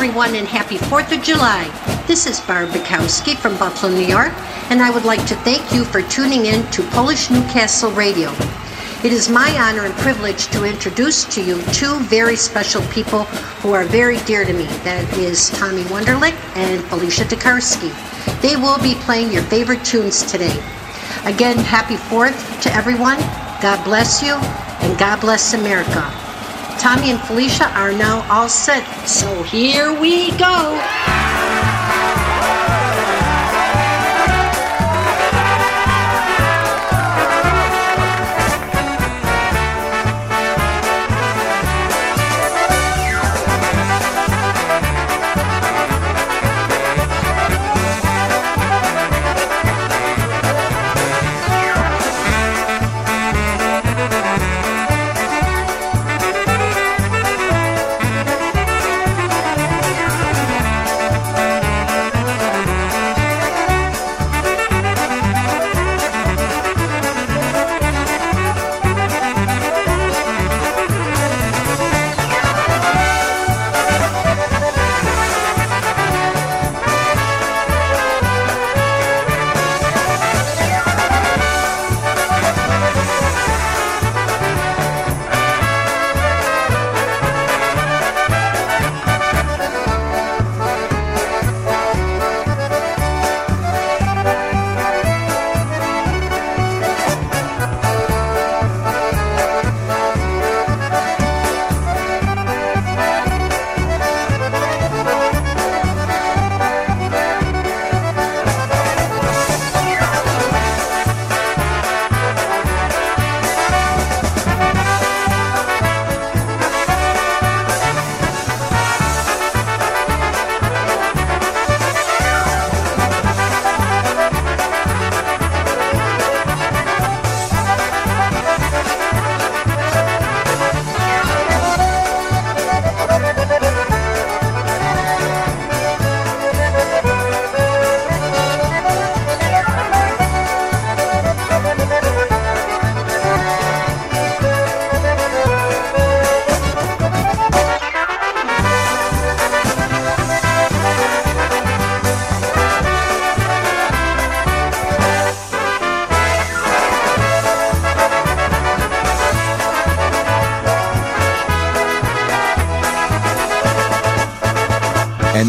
Everyone, and happy 4th of July. This is Barb Bukowski from Buffalo, New York, and I would like to thank you for tuning in to Polish Newcastle Radio. It is my honor and privilege to introduce to you two very special people who are very dear to me. That is Tommy Wunderlich and Felicia Tokarski. They will be playing your favorite tunes today. Again, happy 4th to everyone. God bless you, and God bless America. Tommy and Felicia are now all set, so here we go.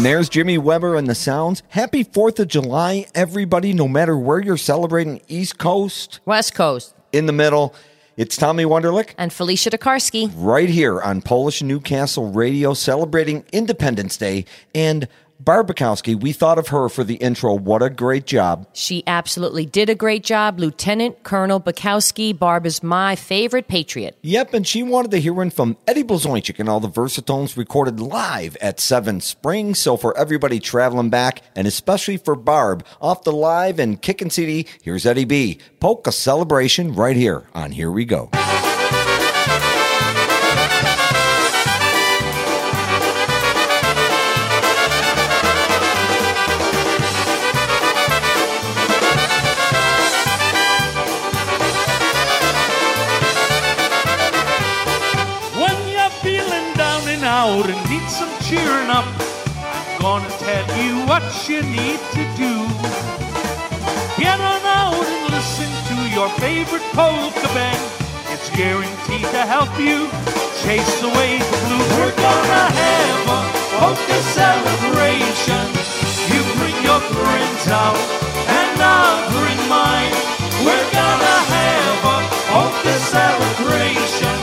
And there's Jimmy Weber and the sounds. Happy 4th of July, everybody, no matter where you're celebrating, East Coast, West Coast, in the middle. It's Tommy Wunderlich and Felicia Tokarski. right here on Polish Newcastle Radio celebrating Independence Day. And Barb Bukowski, we thought of her for the intro. What a great job. She absolutely did a great job. Lieutenant Colonel Bukowski. Barb is my favorite patriot. Yep, and she wanted to hear one from Eddie Blazonczyk and all the versatones recorded live at Seven Springs. So for everybody traveling back, and especially for Barb, off the live and kicking CD, here's Eddie B. Polka Celebration right here on Here We Go. Gonna tell you what you need to do. Get on out and listen to your favorite polka band. It's guaranteed to help you chase away the blues. We're gonna have a polka celebration. You bring your friends out and I'll bring mine. We're gonna have a polka celebration.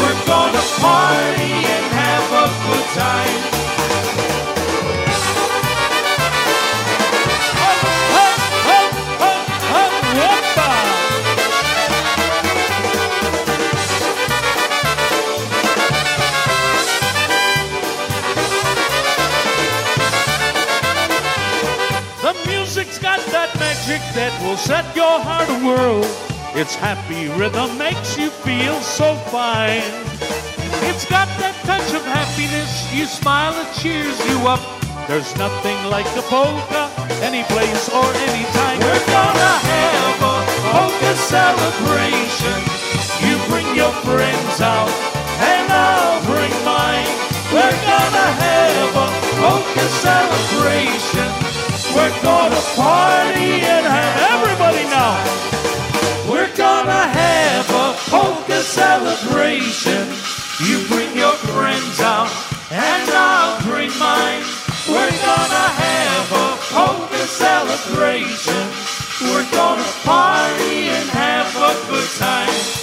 We're gonna party and have a good time. That will set your heart a whirl. Its happy rhythm makes you feel so fine. It's got that touch of happiness. You smile, it cheers you up. There's nothing like the polka, any place or any time. We're gonna have a polka celebration. You bring your friends out, and I'll bring mine. We're gonna have a polka celebration. We're gonna party and have everybody now. We're gonna have a polka celebration. You bring your friends out, and I'll bring mine. We're gonna have a polka celebration. We're gonna party and have a good time.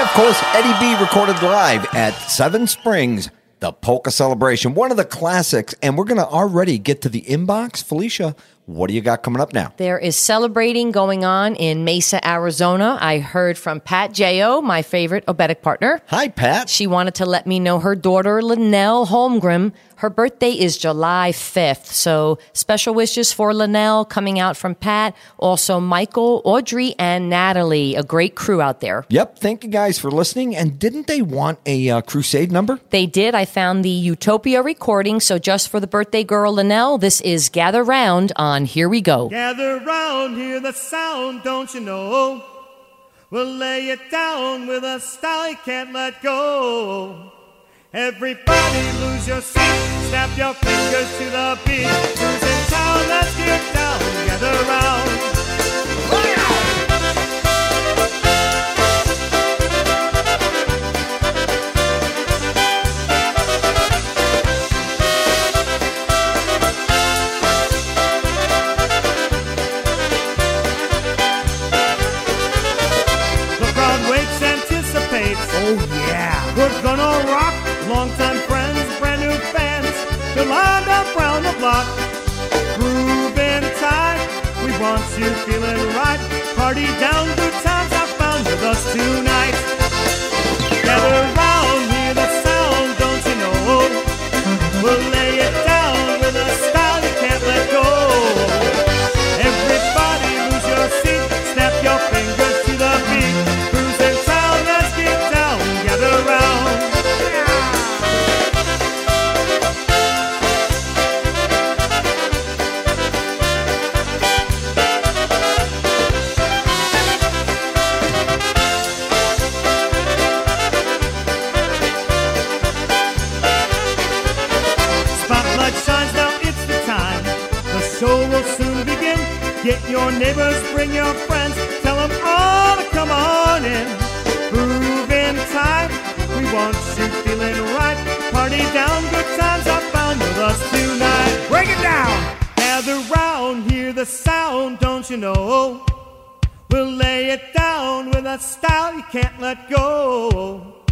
Yeah, of course, Eddie B recorded live at Seven Springs, the Polka Celebration, one of the classics. And we're going to already get to the inbox. Felicia, what do you got coming up now? There is celebrating going on in Mesa, Arizona. I heard from Pat Jo, my favorite oberek partner. Hi, Pat. She wanted to let me know her daughter, Linnell Holmgren. Her birthday is July 5th. So special wishes for Linnell coming out from Pat. Also, Michael, Audrey, and Natalie. A great crew out there. Yep. Thank you guys for listening. And didn't they want a uh, crusade number? They did. I found the Utopia recording. So just for the birthday girl, Linnell, this is Gather Round on Here We Go. Gather round, hear the sound, don't you know? We'll lay it down with a style you can't let go. Everybody lose your seat, snap your fingers to the beat. Who's in town? Let's get down, gather round. We're gonna rock. Longtime friends, brand new fans. They'll line up round the block. Grooving tight, we want you feeling right. Party down, good times are found with us tonight. Gather Get your neighbors, bring your friends, tell them all to come on in. Groove in time, we want you feeling right. Party down, good times are found with us tonight. Break it down! Gather round, hear the sound, don't you know? We'll lay it down with a style you can't let go.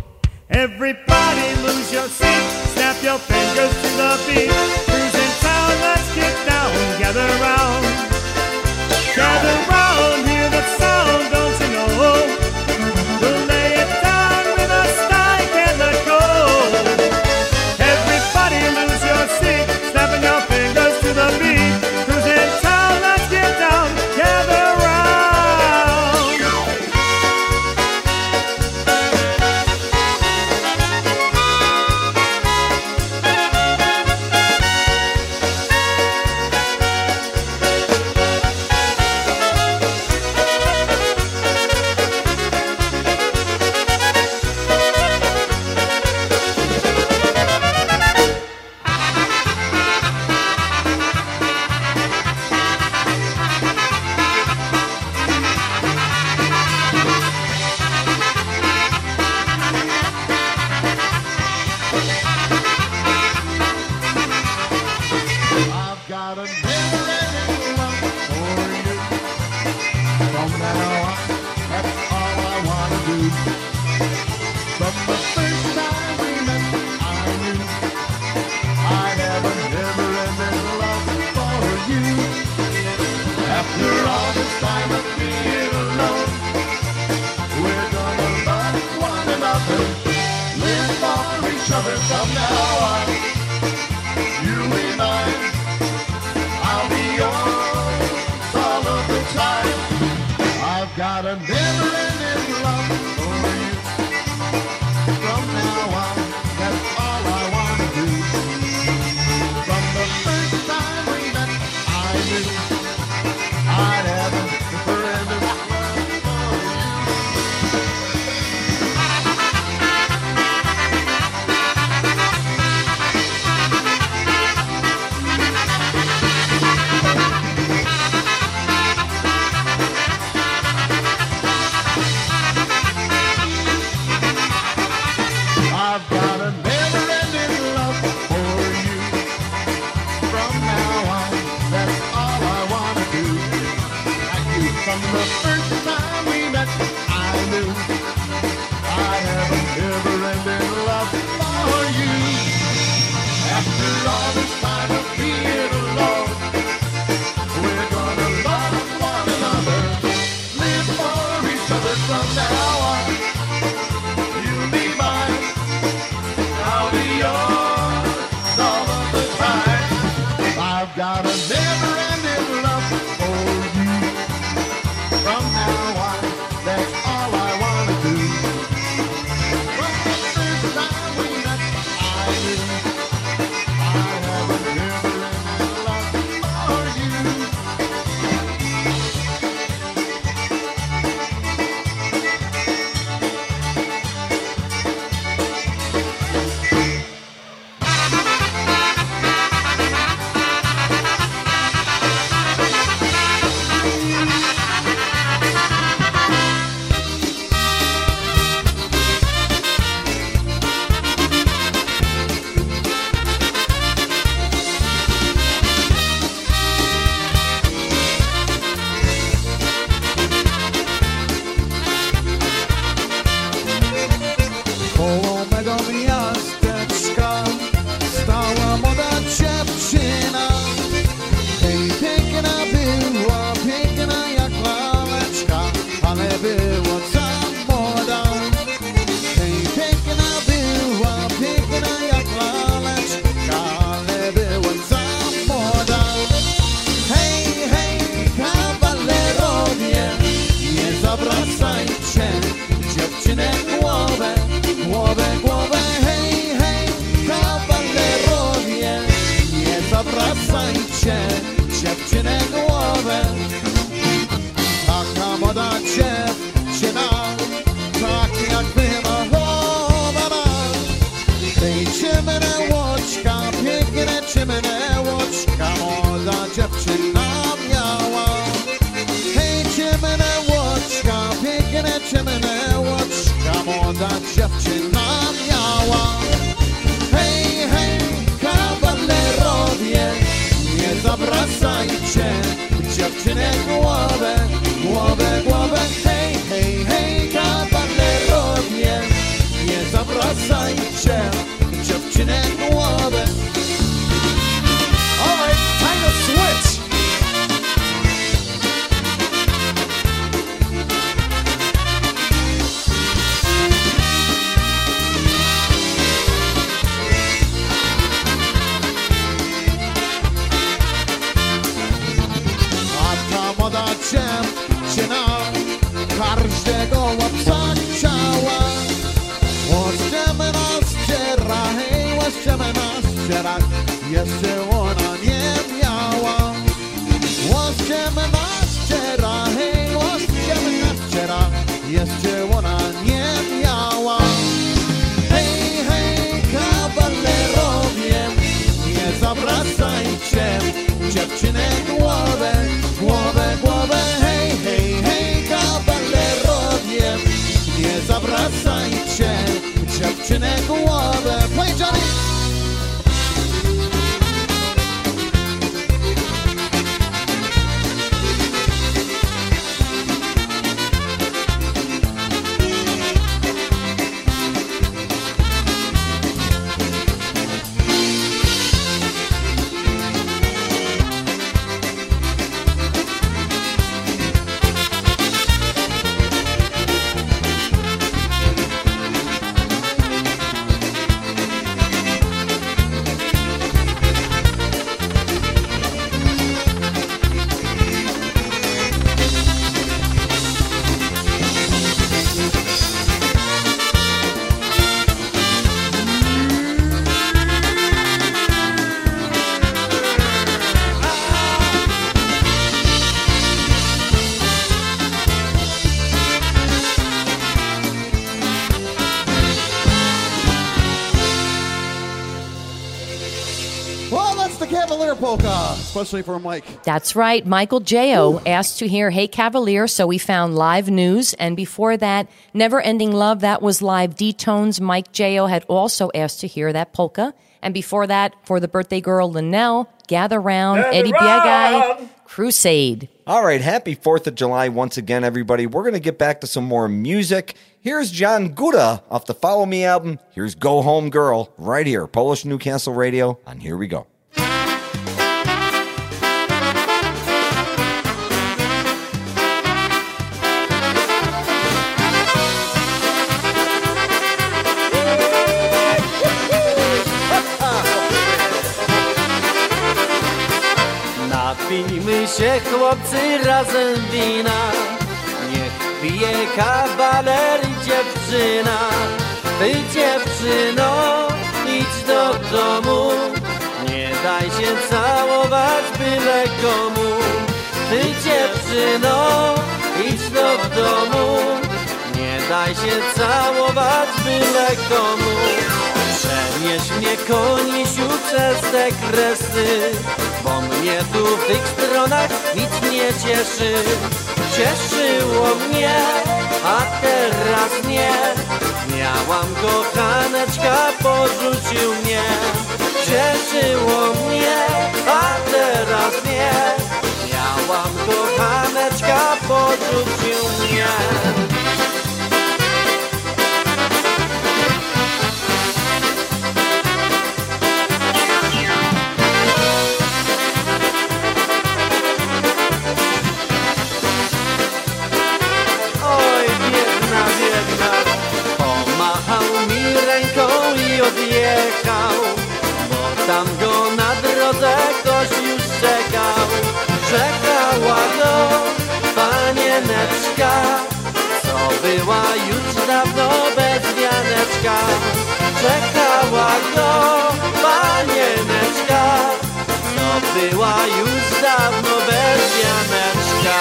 Everybody lose your seat, snap your fingers to the beat. In town? Let's get down, gather round. Gather round, hear the sound, don't you know? got a different love for you. From now on, that's all I want to do. From the first time we met, I knew I have a never-ending love for you. After all this time of being alone, we're gonna love one another, live for each other from now on. Especially for Mike. That's right. Michael J.O. asked to hear Hey Cavalier, so we found live news. And before that, Never Ending Love, that was live D-Tones. Mike J.O. had also asked to hear that polka. And before that, for the birthday girl, Linnell, Gather Round, Eddie Biegai, Crusade. All right, happy 4th of July once again, everybody. We're going to get back to some more music. Here's John Guda off the Follow Me album. Here's Go Home Girl right here, Polish Newcastle Radio on Here We Go. Się chłopcy razem wina. Niech pije kawaler dziewczyna. Ty dziewczyno, idź do domu. Nie daj się całować byle komu. Ty dziewczyno, idź do domu. Nie daj się całować byle komu. Przenieś mnie konisiu przez te kresy Bo mnie tu w tych stronach nic nie cieszy. Cieszyło mnie, a teraz nie. Miałam kochaneczka, porzucił mnie to, panieneczka To no, była już dawno bez Janeczka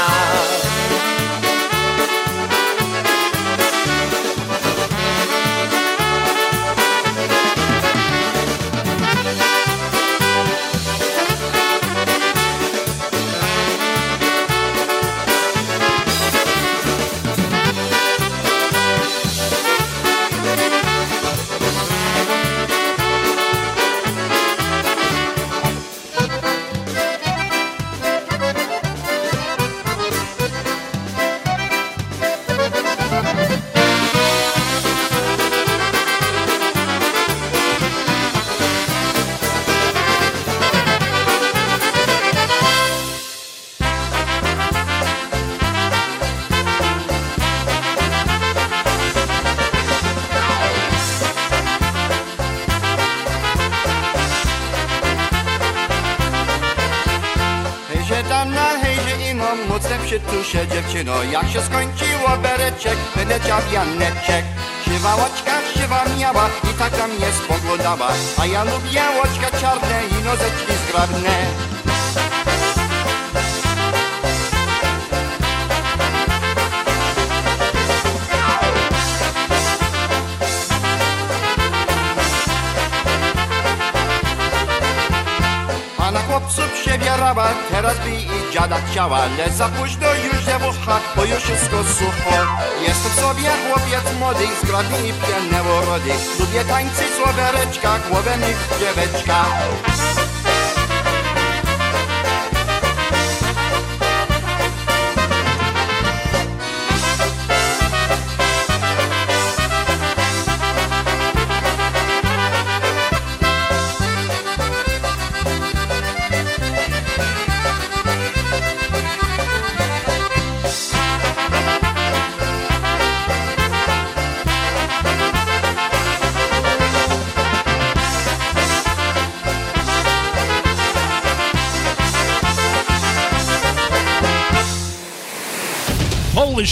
A ja lubię łoczka czarne i nozeczki zgrabne by i dziada chciała Lecz za późno już dziewucha, bo już wszystko sucho. Jestem sobie chłopiec młody, zgrabny i pielne urody Lubię tańcy, słowereczka, głowenych dzieweczka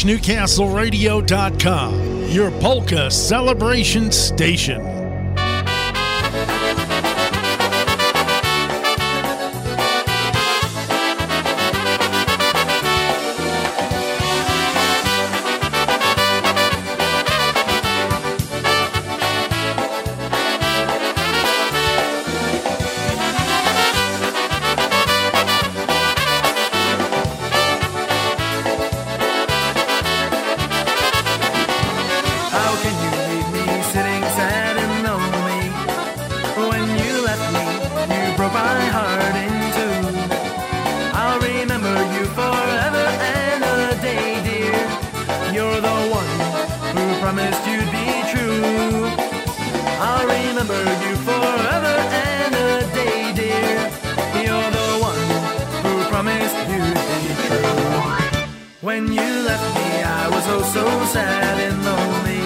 PolishNewcastleRadio.com, your polka celebration station. When you left me, I was oh so sad and lonely.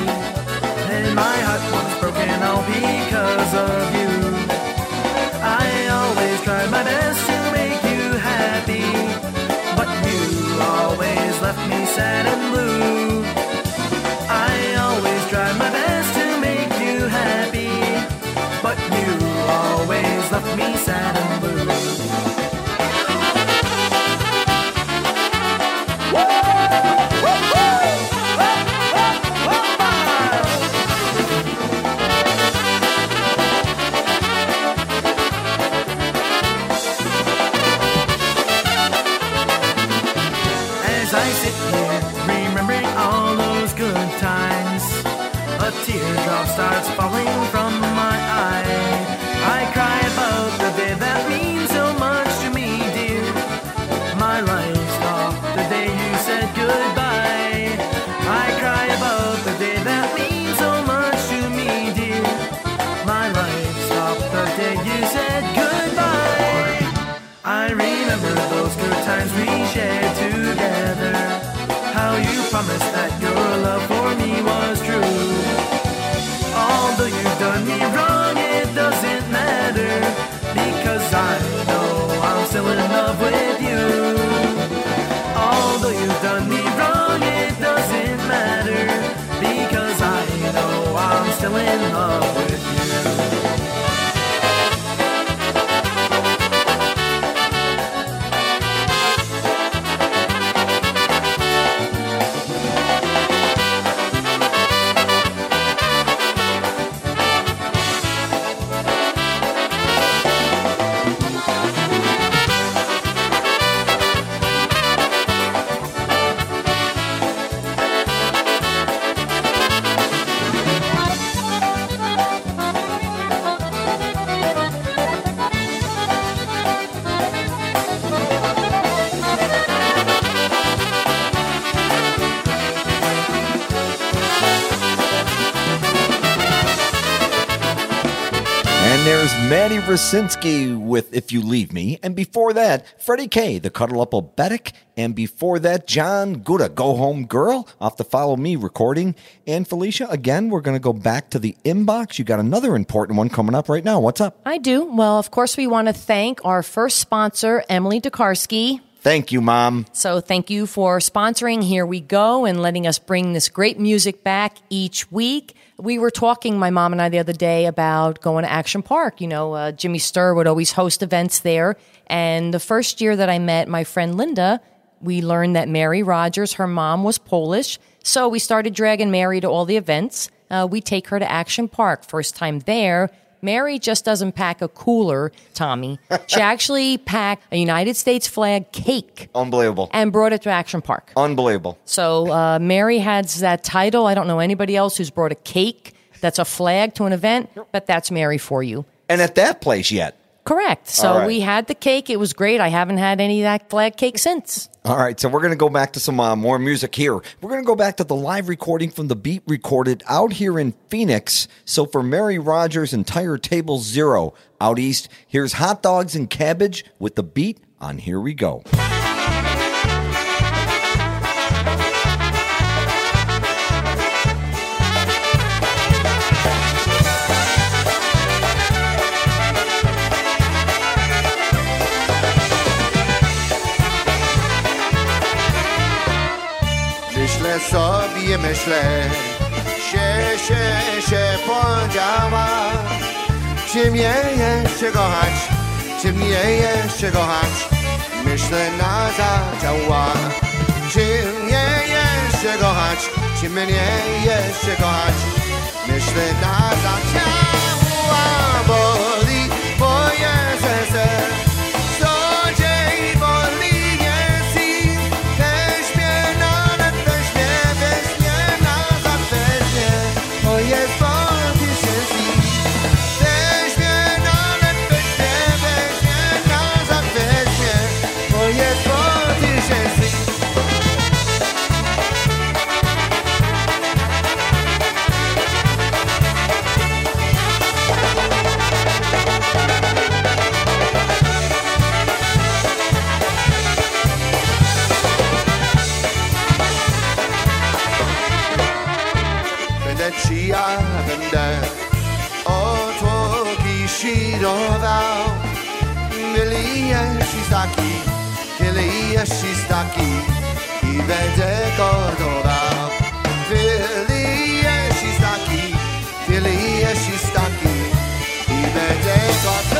And my heart was broken all because of you. I always tried my best to make you happy, but you always left me sad and blue. Maddie Rasinski with If You Leave Me. And before that, Freddie K, the Cuddle Up Oberek. And before that, John Gouda, Go Home Girl, off the Follow Me recording. And Felicia, again, we're going to go back to the inbox. You got another important one coming up right now. What's up? I do. Well, of course, we want to thank our first sponsor, Emily Tokarski. Thank you, Mom. So thank you for sponsoring Here We Go and letting us bring this great music back each week. We were talking, my mom and I, the other day about going to Action Park. You know, uh, Jimmy Sturr would always host events there. And the first year that I met my friend Linda, we learned that Mary Rogers, her mom, was Polish. So we started dragging Mary to all the events. Uh, we take her to Action Park. First time there, Mary just doesn't pack a cooler, Tommy. She actually packed a United States flag cake Unbelievable. and brought it to Action Park. Unbelievable. So uh, Mary has that title. I don't know anybody else who's brought a cake that's a flag to an event, but that's Mary for you. And at that place yet. Correct. So right. we had the cake. It was great. I haven't had any of that flag cake since. All right, so we're going to go back to some uh, more music here. We're going to go back to the live recording from the beat recorded out here in Phoenix. So for Mary Rogers' entire Table Zero out east, here's Hot Dogs and Cabbage with the beat on Here We Go. Sobie, myślę, się, się, się podziała. Czy mnie jeszcze kochać, czy mnie jeszcze kochać? Myślę na zadziała. Czy mnie jeszcze kochać, czy mnie jeszcze kochać? Myślę na zadziała. Wyliję shizaki, wyliję shizaki i będę kodował. Wyliję shizaki, wyliję shizaki i będę kodował.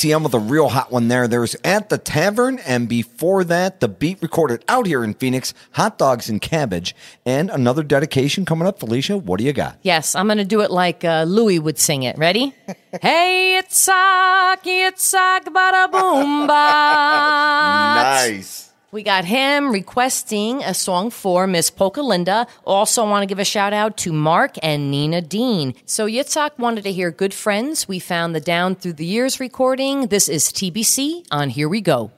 PCM with a real hot one there. There's At the Tavern, and before that, the beat recorded out here in Phoenix, Hot Dogs and Cabbage. And another dedication coming up. Felicia, what do you got? Yes, I'm going to do it like uh, Louis would sing it. Ready? hey, it's a, it's a, bada boom, ba. We got him requesting a song for Miss Polka Linda. Also, want to give a shout out to Mark and Nina Dean. So, Yitzhak wanted to hear Good Friends. We found the Down Through the Years recording. This is TBC on Hear We Go.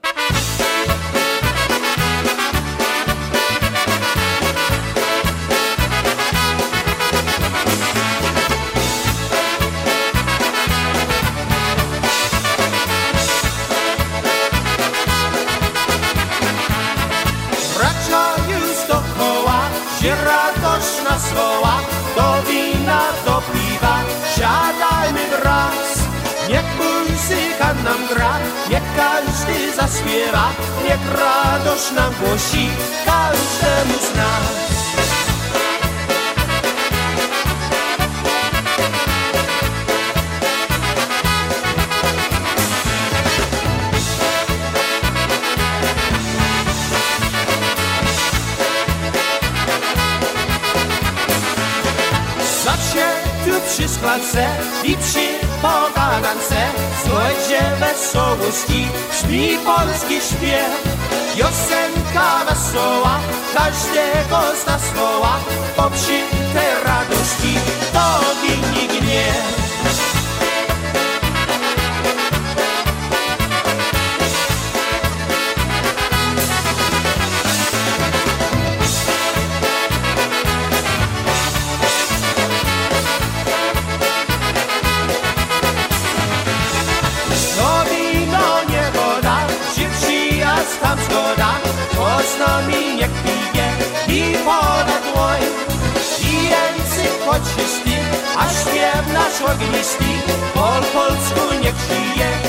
gra, niech każdy zaśpiewa, niech radość nam głosi każdemu z nas. Zawsze tu przy szklance i przy pogadance Poecie wesołości, śpi polski śpiew. Piosenka wesoła, każdego z nas woła, po te radości, ogień i gniew. A śpiew nasz ognisty, pol polsku niech żyje,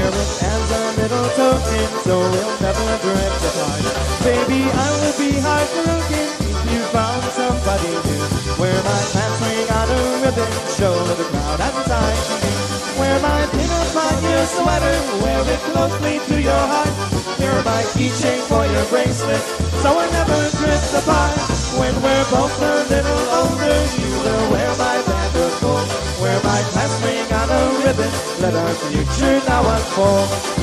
Wear it as a little token, so we'll never drift apart. Baby, I will be heartbroken if you found somebody new. Wear my class ring on a ribbon, show the crowd I'm tied to you. Wear my pin up on your sweater, wear it closely to your heart. Wear my keychain for your bracelet, so I never drift apart. When we're both a little older, you will wear my Wear my class ring on a ribbon. Let our future now unfold.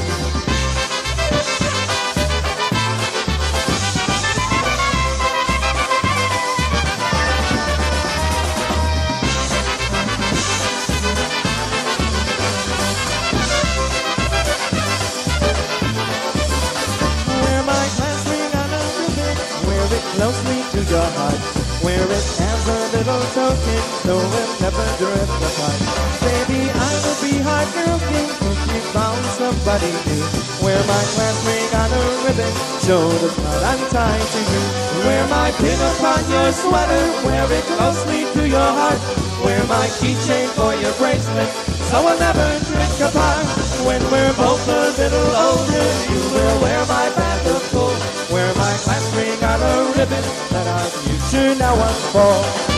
closely to your heart Where it has a little token Though it never drifts found somebody new. Wear my class ring on a ribbon, show the knot I'm tied to you. Wear my pin upon your sweater, wear it closely to your heart. Wear my keychain for your bracelet, so we'll never drift apart. When we're both a little older, you will wear my band of gold. Wear my class ring on a ribbon that our future now unfolds.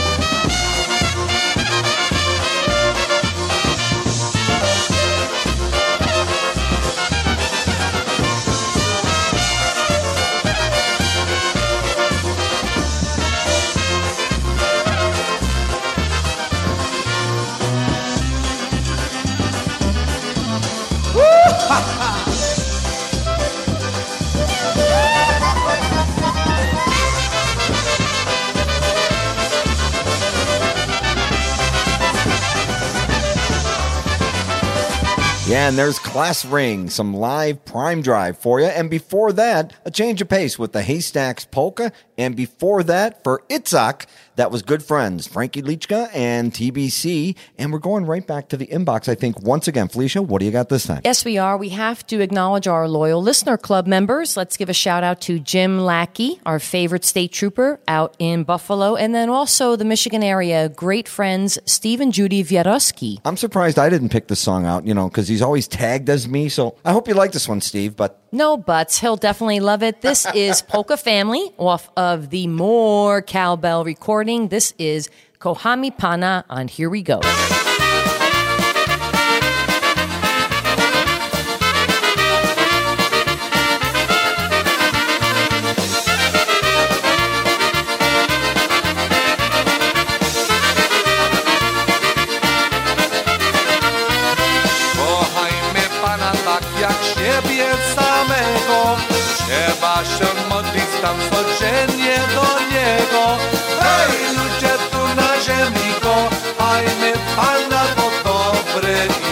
Yeah, and there's Class Ring, some live prime drive for you. And before that, a change of pace with the Haystacks Polka. And before that, for Itzhak, that was Good Friends, Frankie Lichka and TBC. And we're going right back to the inbox, I think, once again. Felicia, what do you got this time? Yes, we are. We have to acknowledge our loyal listener club members. Let's give a shout out to Jim Lackey, our favorite state trooper out in Buffalo, and then also the Michigan area great friends Steve and Judy Vieroski. I'm surprised I didn't pick this song out, you know, because he's always tagged as me. So I hope you like this one, Steve. But No buts. He'll definitely love it. This is Polka Family off of the More Cowbell recording. This is Kochajmy Pana on Hear We Go.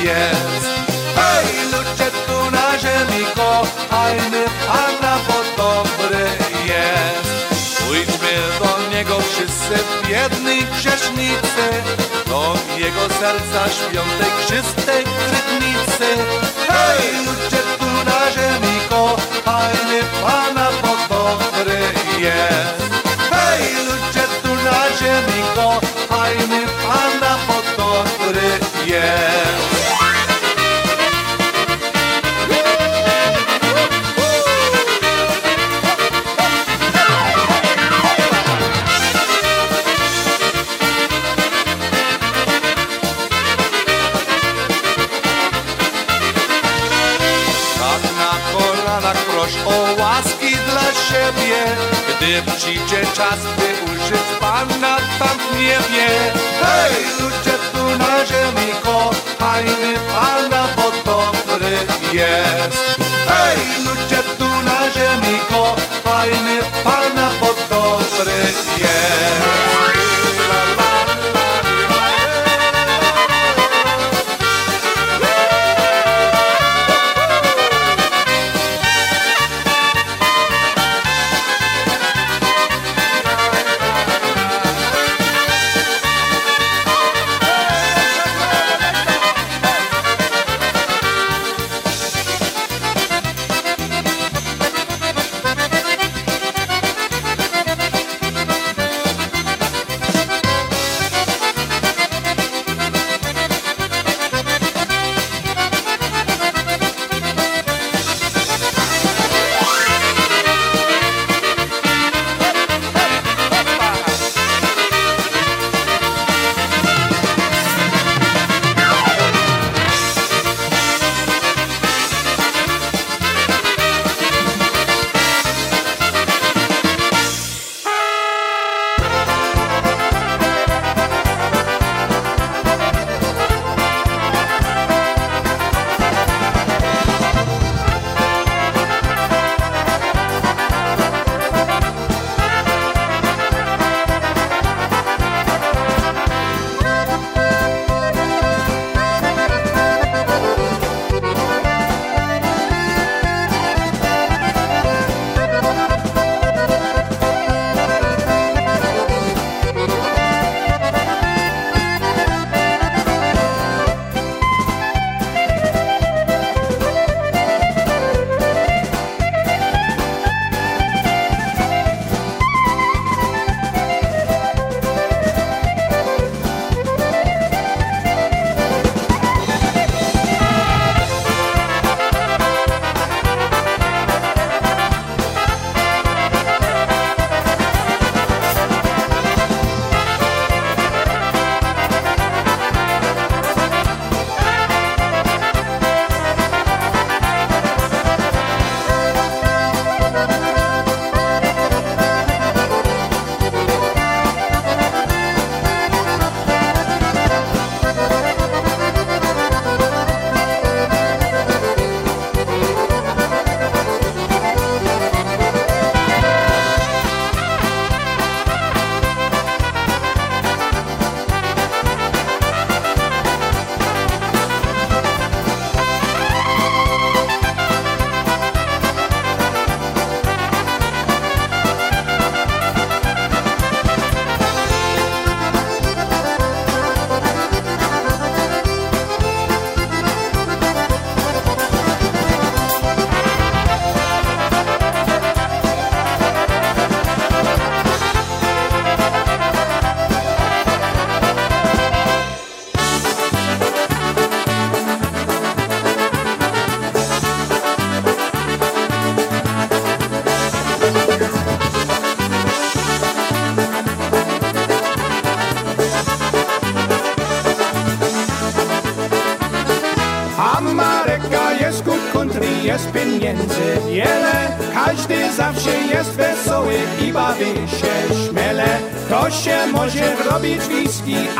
Jest. Hej ludzie tu na ziemi kochajmy Pana bo dobry jest. Pójdźmy do Niego wszyscy w jednej grzesznicy Do Jego serca świątek czystej krytnicy Hej ludzie tu na ziemi kochajmy Pana bo dobry jest. Hej ludzie tu na ziemi kochajmy Pana bo dobry jest czas, by użyć Pana tam w niebie Hej, ludzie tu na ziemi, kochajmy Pana, bo dobry jest. Hej, ludzie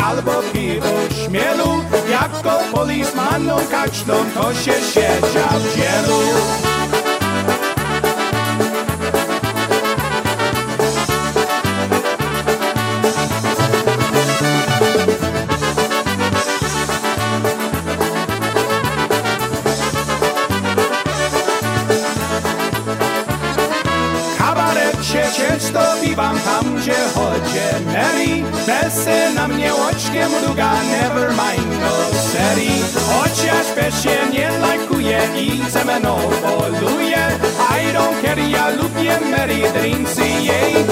albo piwo śmielu. Jako polismaną kaczną to się siedział w dzielu. Bez się nie lajkuje i ze mną poluje I don't care, ja lubię Mary, drinksy jej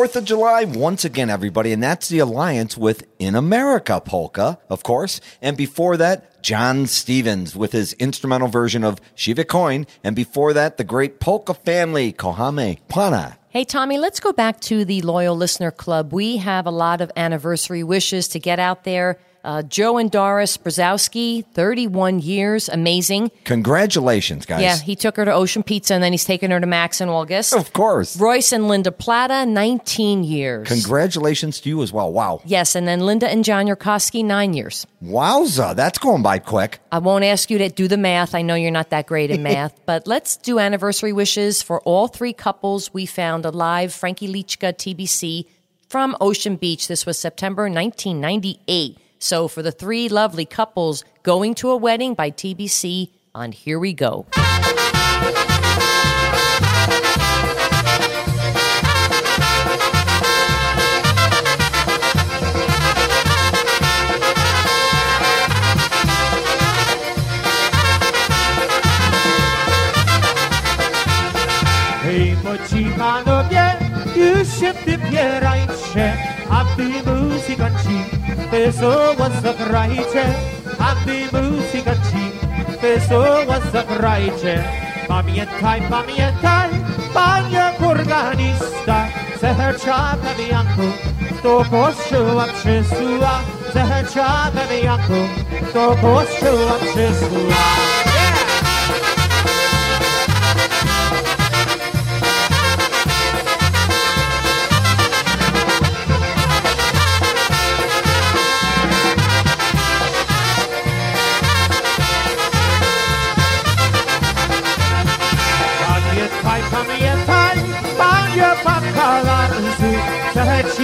4th of July once again, everybody. And that's the alliance with In America Polka, of course. And before that, John Stevens with his instrumental version of Shiva Coin. And before that, the great polka family, Kochajmy Pana. Hey, Tommy, let's go back to the Loyal Listener Club. We have a lot of anniversary wishes to get out there. Uh, Joe and Doris Brzezowski, 31 years, amazing. Congratulations, guys. Yeah, he took her to Ocean Pizza and then he's taking her to Max in August. Of course. Royce and Linda Plata, 19 years. Congratulations to you as well. Wow. yes, and then Linda and John Yurkowski, nine years. Wowza. That's going by quick. I won't ask you to do the math. I know you're not that great in math, but let's do anniversary wishes for all three couples we found alive. Frankie Lichka, TBC, from Ocean Beach. This was September 1998. So for the three lovely couples going to a wedding by TBC on Hear We Go. Panowie, już się wybierajcie, a gdy muzyka ci wesoło zagrajcie, a gdy muzyka ci wesoło zagrajcie. Pamiętaj, pamiętaj, panie organista, zechcza Janku, do kościoła przysyła, zechcza Janku, do kościoła przysyła.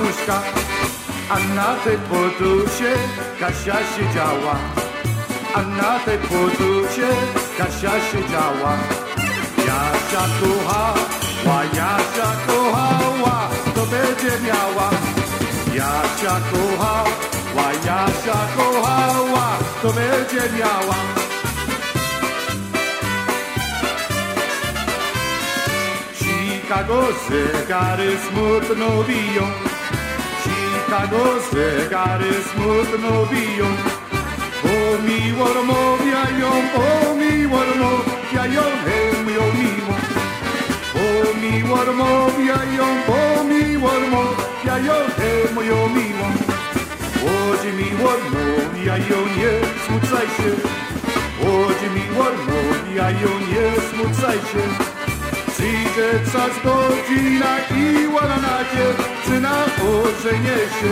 Buźka, a na tej podusie Kasia siedziała. A na tej podusie Kasia siedziała. Jasia kochała, Jasia kochała, to będzie miała. Jasia kochała, Jasia kochała, to będzie miała. Chicago zegary smutno biją Kanos zegary smutno biją. O miłor mówiają, o miłor mówiają, hej moją miło. O miłor mówiają, o miłor mówiają, hej moją miło. Chodź miłor mówiają, nie smucaj się. Chodź miłor mówiają, nie smucaj się. Przyjdzie czas, godzina i łana na ożenie się.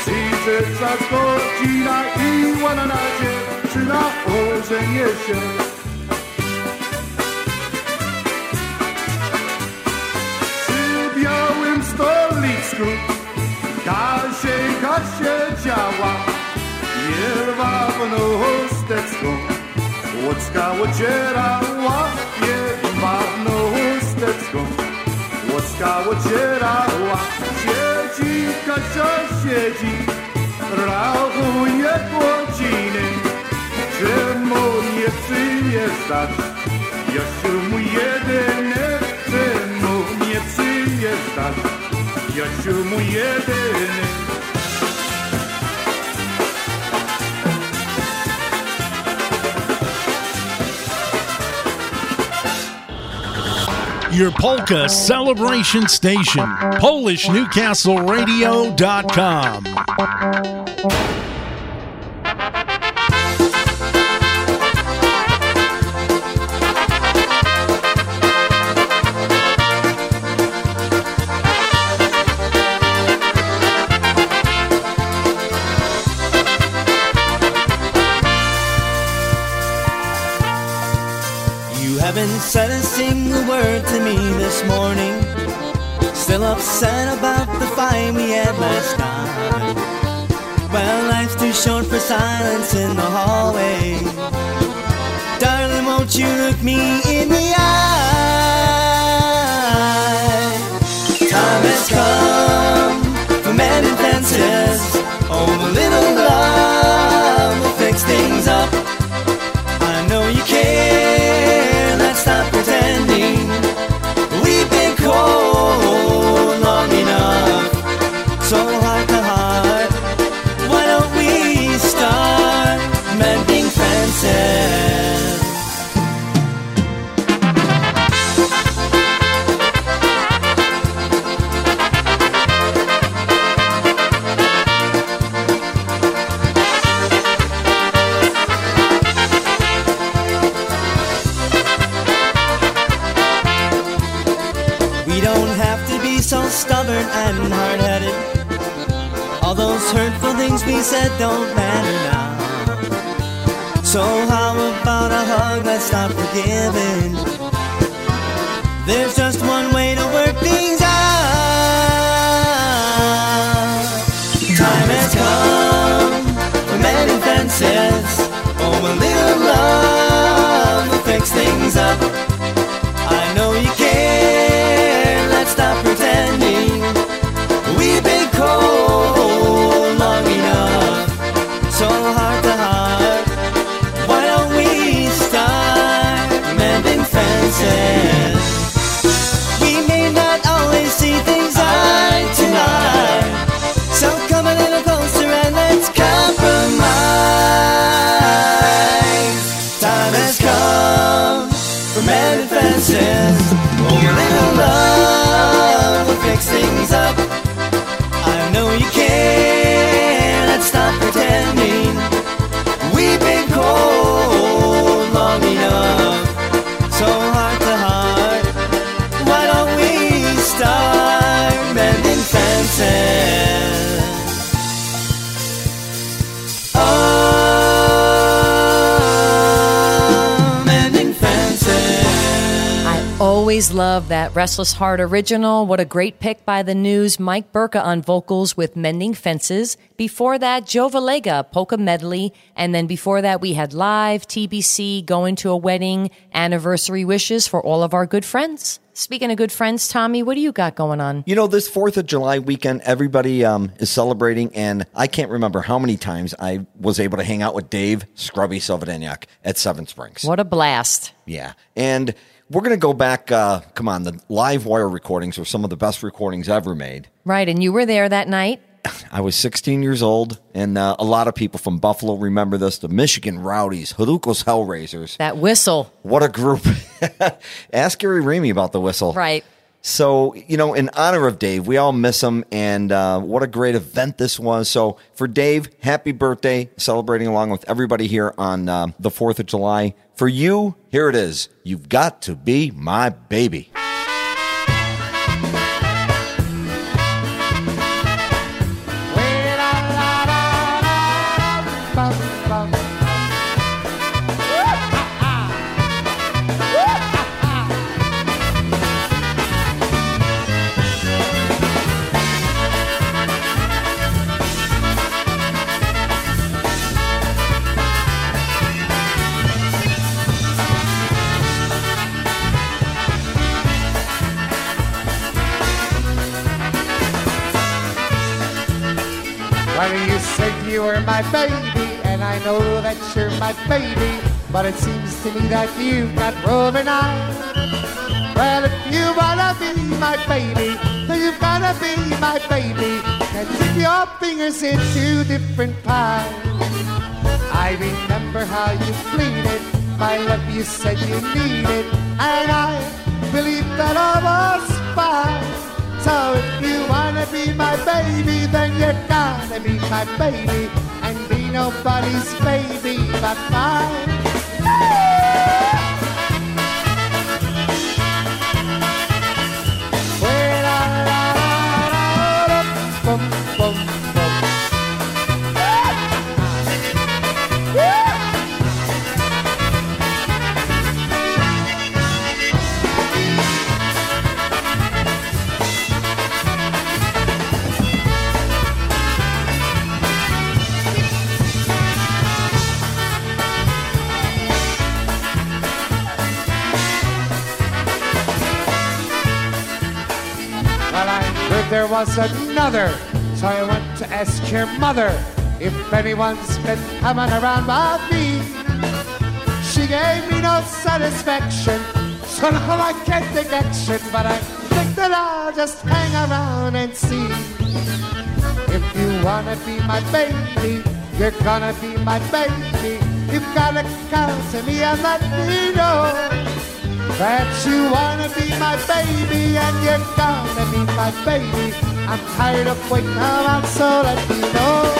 Przyjdzie czas, godzina i łana na ożenie się. Przy białym stolicku Kasieńka się działa, Jerwa w nosteczką, łoczka ocierała, Jedwabną chusteczką Łocka ocierała Siedzi Kasia siedzi Rachuje godziny Czemu nie przyjeżdżać Jasiu mój jedyny Czemu nie przyjeżdżać Jasiu mój jedyny Your polka celebration station, PolishNewcastleRadio.com. haven't said a single word to me this morning. Still upset about the fight we had last night. Well, life's too short for silence in the hallway. Darling, won't you look me in the eye? Time has come for men and fences. Oh, hurtful said don't matter now. So, how about a hug? Let's start forgiving. There's just one way to work things out. Time has come for many fences. Oh, a little love will fix things up. Always love that Restless Heart original. What a great pick by the news. Mike Burka on vocals with Mending Fences. Before that, Joe Valega, Polka Medley. And then before that, we had live TBC, going to a wedding, anniversary wishes for all of our good friends. Speaking of good friends, Tommy, what do you got going on? You know, this 4th of July weekend, everybody um, is celebrating, and I can't remember how many times I was able to hang out with Dave Scrubby Silverdanyak at Seven Springs. What a blast. Yeah. And we're going to go back. Uh, come on, the live wire recordings are some of the best recordings ever made. Right, and you were there that night. I was 16 years old, and uh, a lot of people from Buffalo remember this. The Michigan Rowdies, Haruko's Hellraisers. That whistle. What a group. Ask Gary Ramey about the whistle. Right. So, you know, in honor of Dave, we all miss him, and uh, what a great event this was. So, for Dave, happy birthday, celebrating along with everybody here on uh, the 4th of July. For you, here it is. You've got to be my baby. Said you were my baby, and I know that you're my baby, but it seems to me that you've got roving eyes. Well, if you wanna be my baby, then you've gotta be my baby, and dip your fingers in two different pies. I remember how you pleaded, my love you said you needed, and I believe that I was fine. So if you wanna be my baby, then you gotta be my baby and be nobody's baby but mine. Was another, so I went to ask your mother if anyone's been coming around by me. She gave me no satisfaction, so now I can't take action, but I think that I'll just hang around and see. If you wanna be my baby, you're gonna be my baby. You've gotta come to me and let me know that you wanna be my baby and you're gonna be my baby. I'm tired of waiting around, so let me know.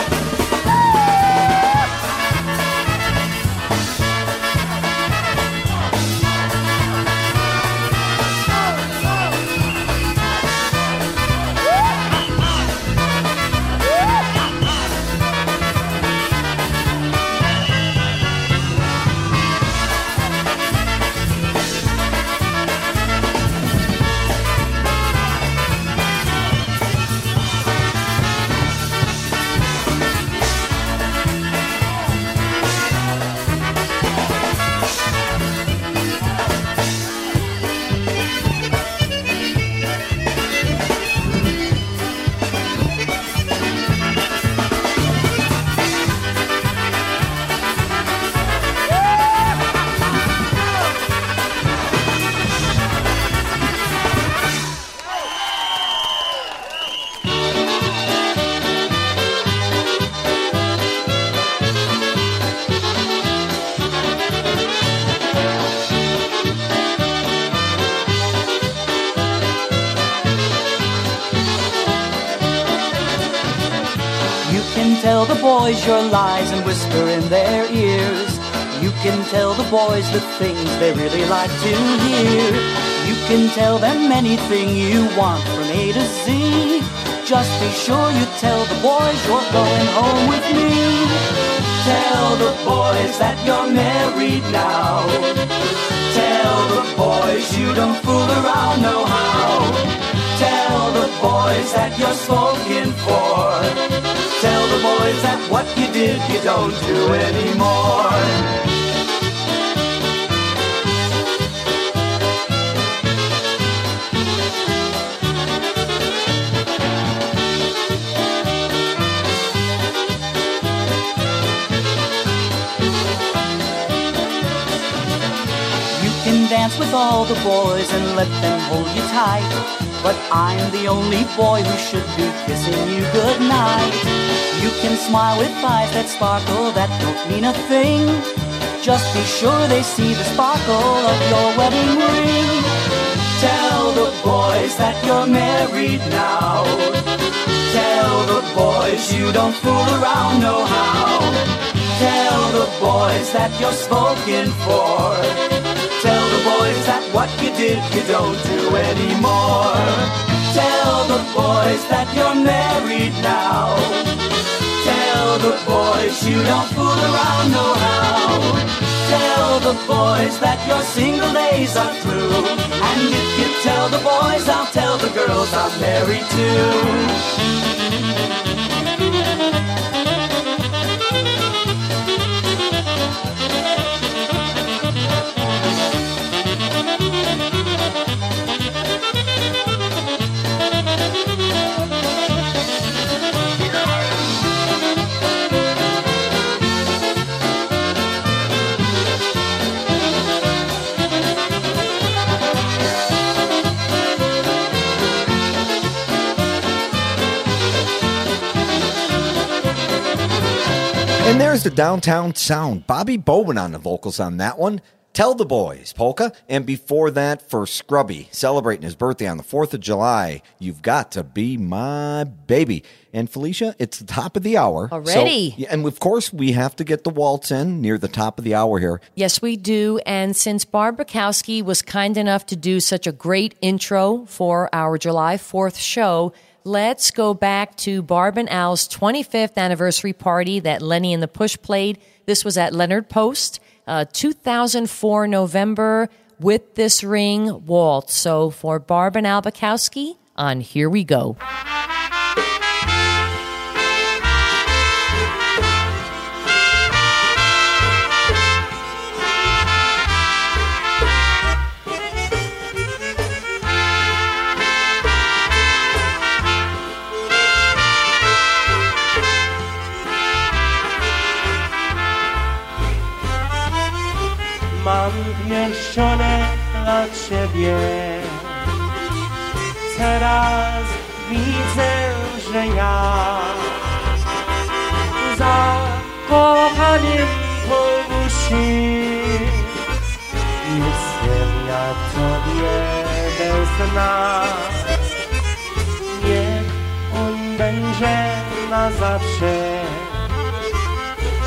Whisper in their ears. You can tell the boys the things they really like to hear. You can tell them anything you want from A to Z. Just be sure you tell the boys you're going home with me. Tell the boys that you're married now. Tell the boys you don't fool around no how. Tell the boys that you're spoken for. Tell the boys that what you did you don't do anymore. You can dance with all the boys and let them hold you tight. But I'm the only boy who should be kissing you goodnight. You can smile with eyes that sparkle, that don't mean a thing. Just be sure they see the sparkle of your wedding ring. Tell the boys that you're married now. Tell the boys you don't fool around no how. Tell the boys that you're spoken for. Tell the boys that what you did you don't do anymore. Tell the boys that you're married now. Tell the boys you don't fool around no how. Tell the boys that your single days are through. And if you tell the boys, I'll tell the girls I'm married too. And there's the downtown sound. Bobby Bowman on the vocals on that one. Tell the Boys, Polka. And before that, for Scrubby, celebrating his birthday on the 4th of July, You've Got to Be My Baby. And Felicia, it's the top of the hour. So- Already? yeah, and of course, we have to get the waltz in near the top of the hour here. Yes, we do. And since Barb Bukowski was kind enough to do such a great intro for our July 4th show, let's go back to Barb and Al's 25th anniversary party that Lenny and the Push played. This was at Leonard Post, uh, 2004 November with this ring waltz. So for Barb and Al Bukowski, on Hear We Go. Mam pierścionek dla ciebie. Teraz widzę, że ja Zakochanym po uszy Jestem ja tobie bez on będzie na zawsze.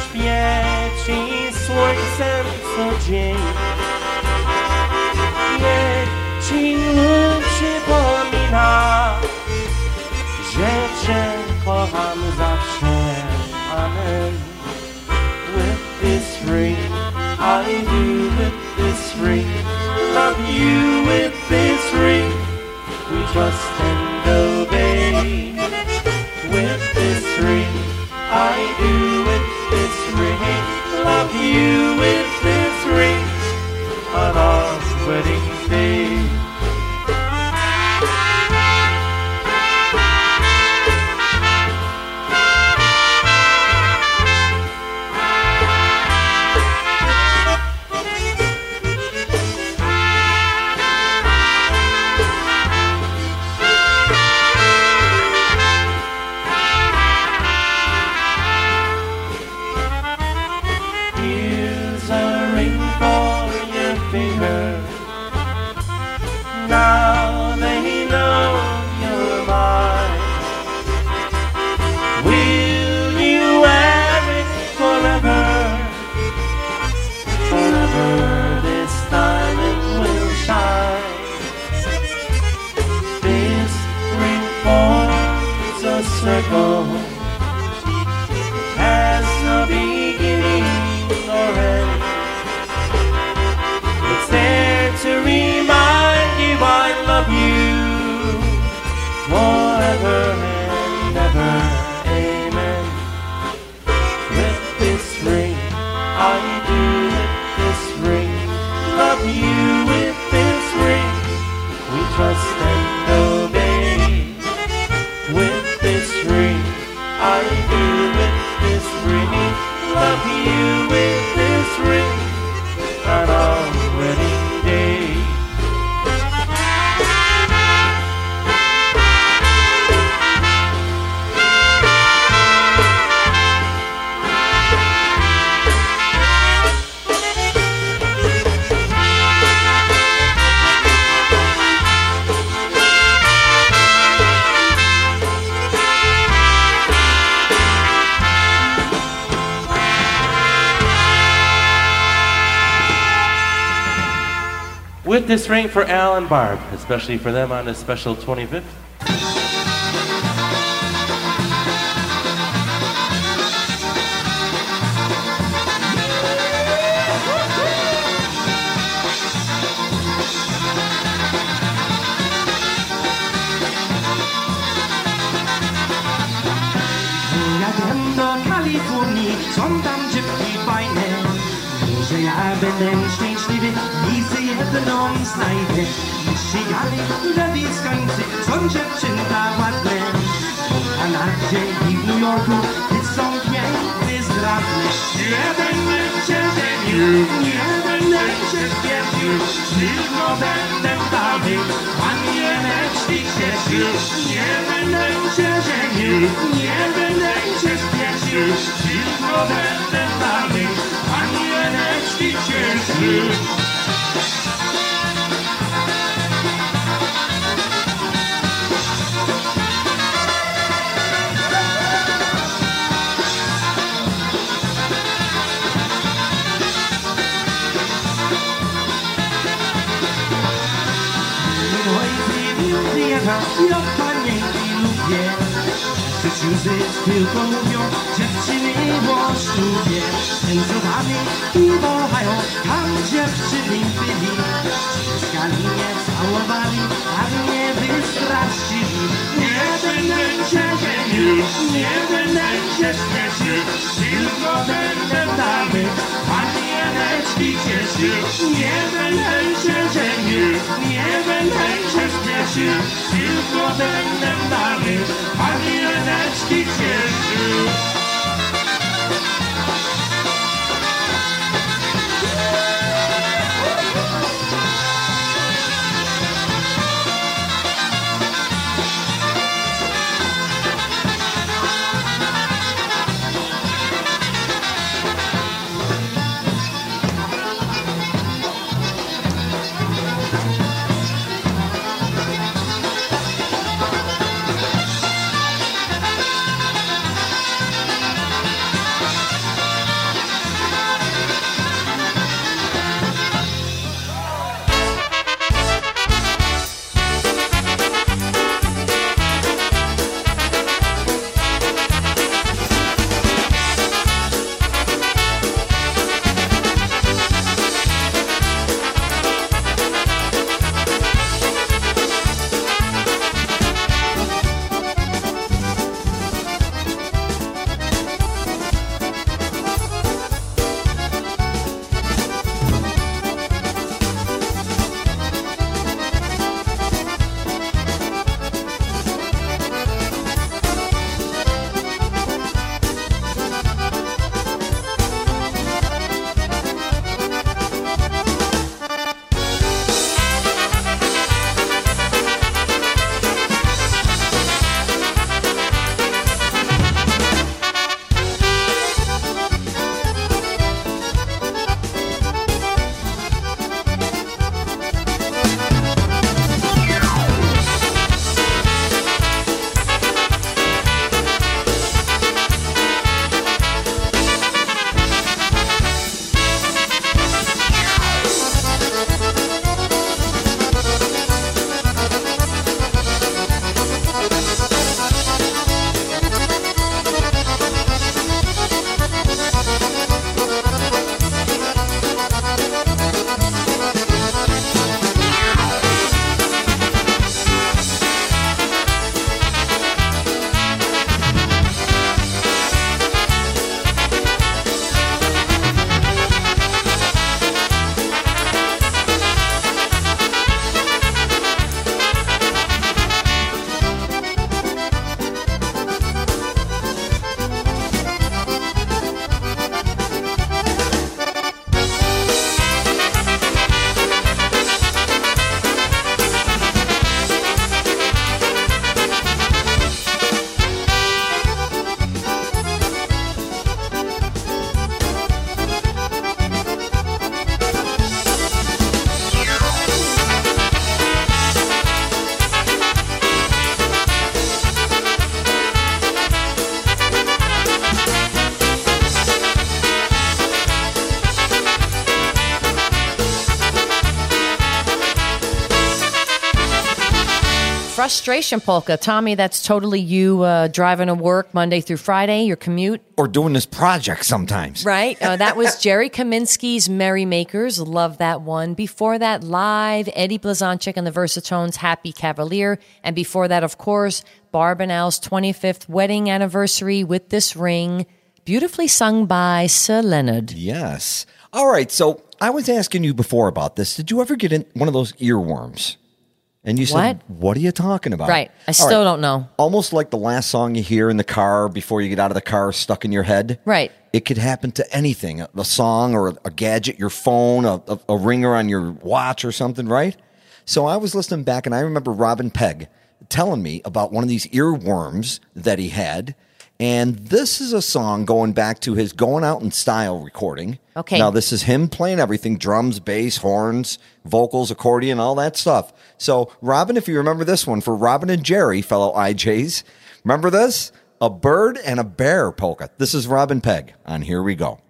Świeci słońcem co dzień Niech ci przypomina Że cię kocham zawsze Amen With this ring. I do with this ring. Love you with this ring. We trust and obey With this ring. I do this ring for Al and Barb, especially for them on this special 25th. Jadę do Kalifornii, są tam dziewki fajne Może ja jedną znajdę Przyjadę na Wiskańcy, są dziewczynka ładne. A Kanadzie i w New Yorku, ty są piękny zdradne Nie będę cię dzielił, nie będę cię wiedził Tylko będę damy, a nie leczki cieszył Nie będę cię żenił, nie będę cię spieszył Tylko będę damy, a nie leczki cieszył Ja panienki lubię. Przyciuzy tylko mówią Dziewczyny po ślubie Tańcowali i wołają Tam dziewczyny byli. Ściskali mnie, całowali A mnie wystraszyli. Nie będę się żenił Nie będę się śpieszył Tylko będę dalej nie wylej się ziemi, nie wylej się śmieszy, tylko będę dany, a nie leczki cieszy. Frustration polka. Tommy, that's totally you uh, driving to work Monday through Friday, your commute. Or doing this project sometimes. Right. Uh, that was Jerry Kaminsky's Merrymakers. Love that one. Before that, live, Eddie Blazonczyk and the Versatones, Happy Cavalier. And before that, of course, Barb and Al's 25th wedding anniversary with this ring, beautifully sung by Sir Leonard. Yes. All right. So I was asking you before about this. Did you ever get in one of those earworms? And you said, "What are you talking about?" Right. I still don't know. Almost like the last song you hear in the car before you get out of the car, stuck in your head. Right. It could happen to anything a, a song or a, a gadget, your phone, a, a, a ringer on your watch or something, right? So I was listening back and I remember Robin Pegg telling me about one of these earworms that he had. And this is a song going back to his Going Out in Style recording. Okay. Now, this is him playing everything drums, bass, horns, vocals, accordion, all that stuff. So, Robin, if you remember this one, for Robin and Jerry, fellow IJs, remember this? A bird and a bear polka. This is Robin Pegg on Hear We Go.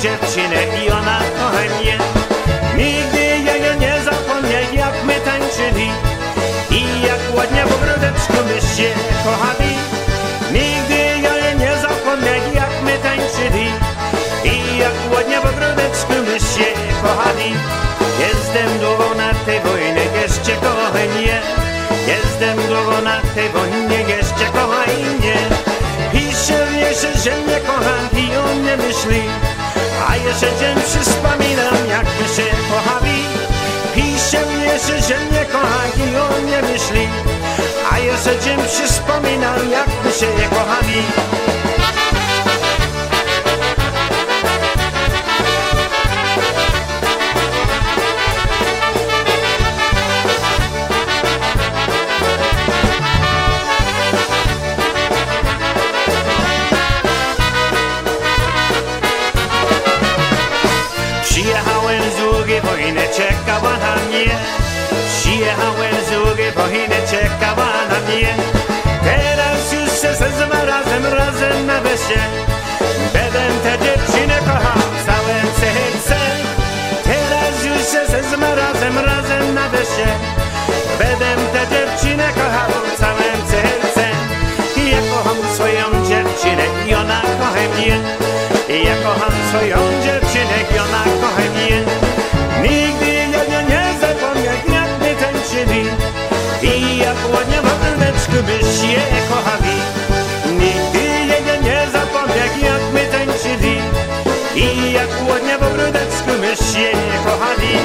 Dziewczynę i ona kocha mnie. Nigdy ja jej nie zapomnę, jak my tańczyli i jak ładnie w ogródeczku my się kochali. Nigdy ja jej nie zapomnę, jak my tańczyli i jak ładnie w ogródeczku my się kochali. Jestem długo na tej wojnie, jeszcze kochaj mnie. Jestem długo na tej wojnie, jeszcze kochaj mnie. Pisze mnie, że, mnie kocha i o mnie myśli. A jeszcze dzień wspominam, jak my się kochali. Pisze mnie, że, że mnie kocha i o mnie myśli. A jeszcze dzień wspominam, jak my się kochali. Sezma razem, razem na wysie Będę tę dziewczynę kochał całym sercem Teraz już się sezma razem, razem na wysie Będę tę dziewczynę kochał całym sercem Ja kocham swoją dziewczynę i ona kocha mnie. Ja kocham swoją dziewczynę i ona kocha mnie. Nigdy ja nie, nie zapomnę jak my tańczyli. I jak ładnie w ogóleczku byś je kochali zapomnę jak my tańczyli I jak ładnie w ogóleczku byś je kochali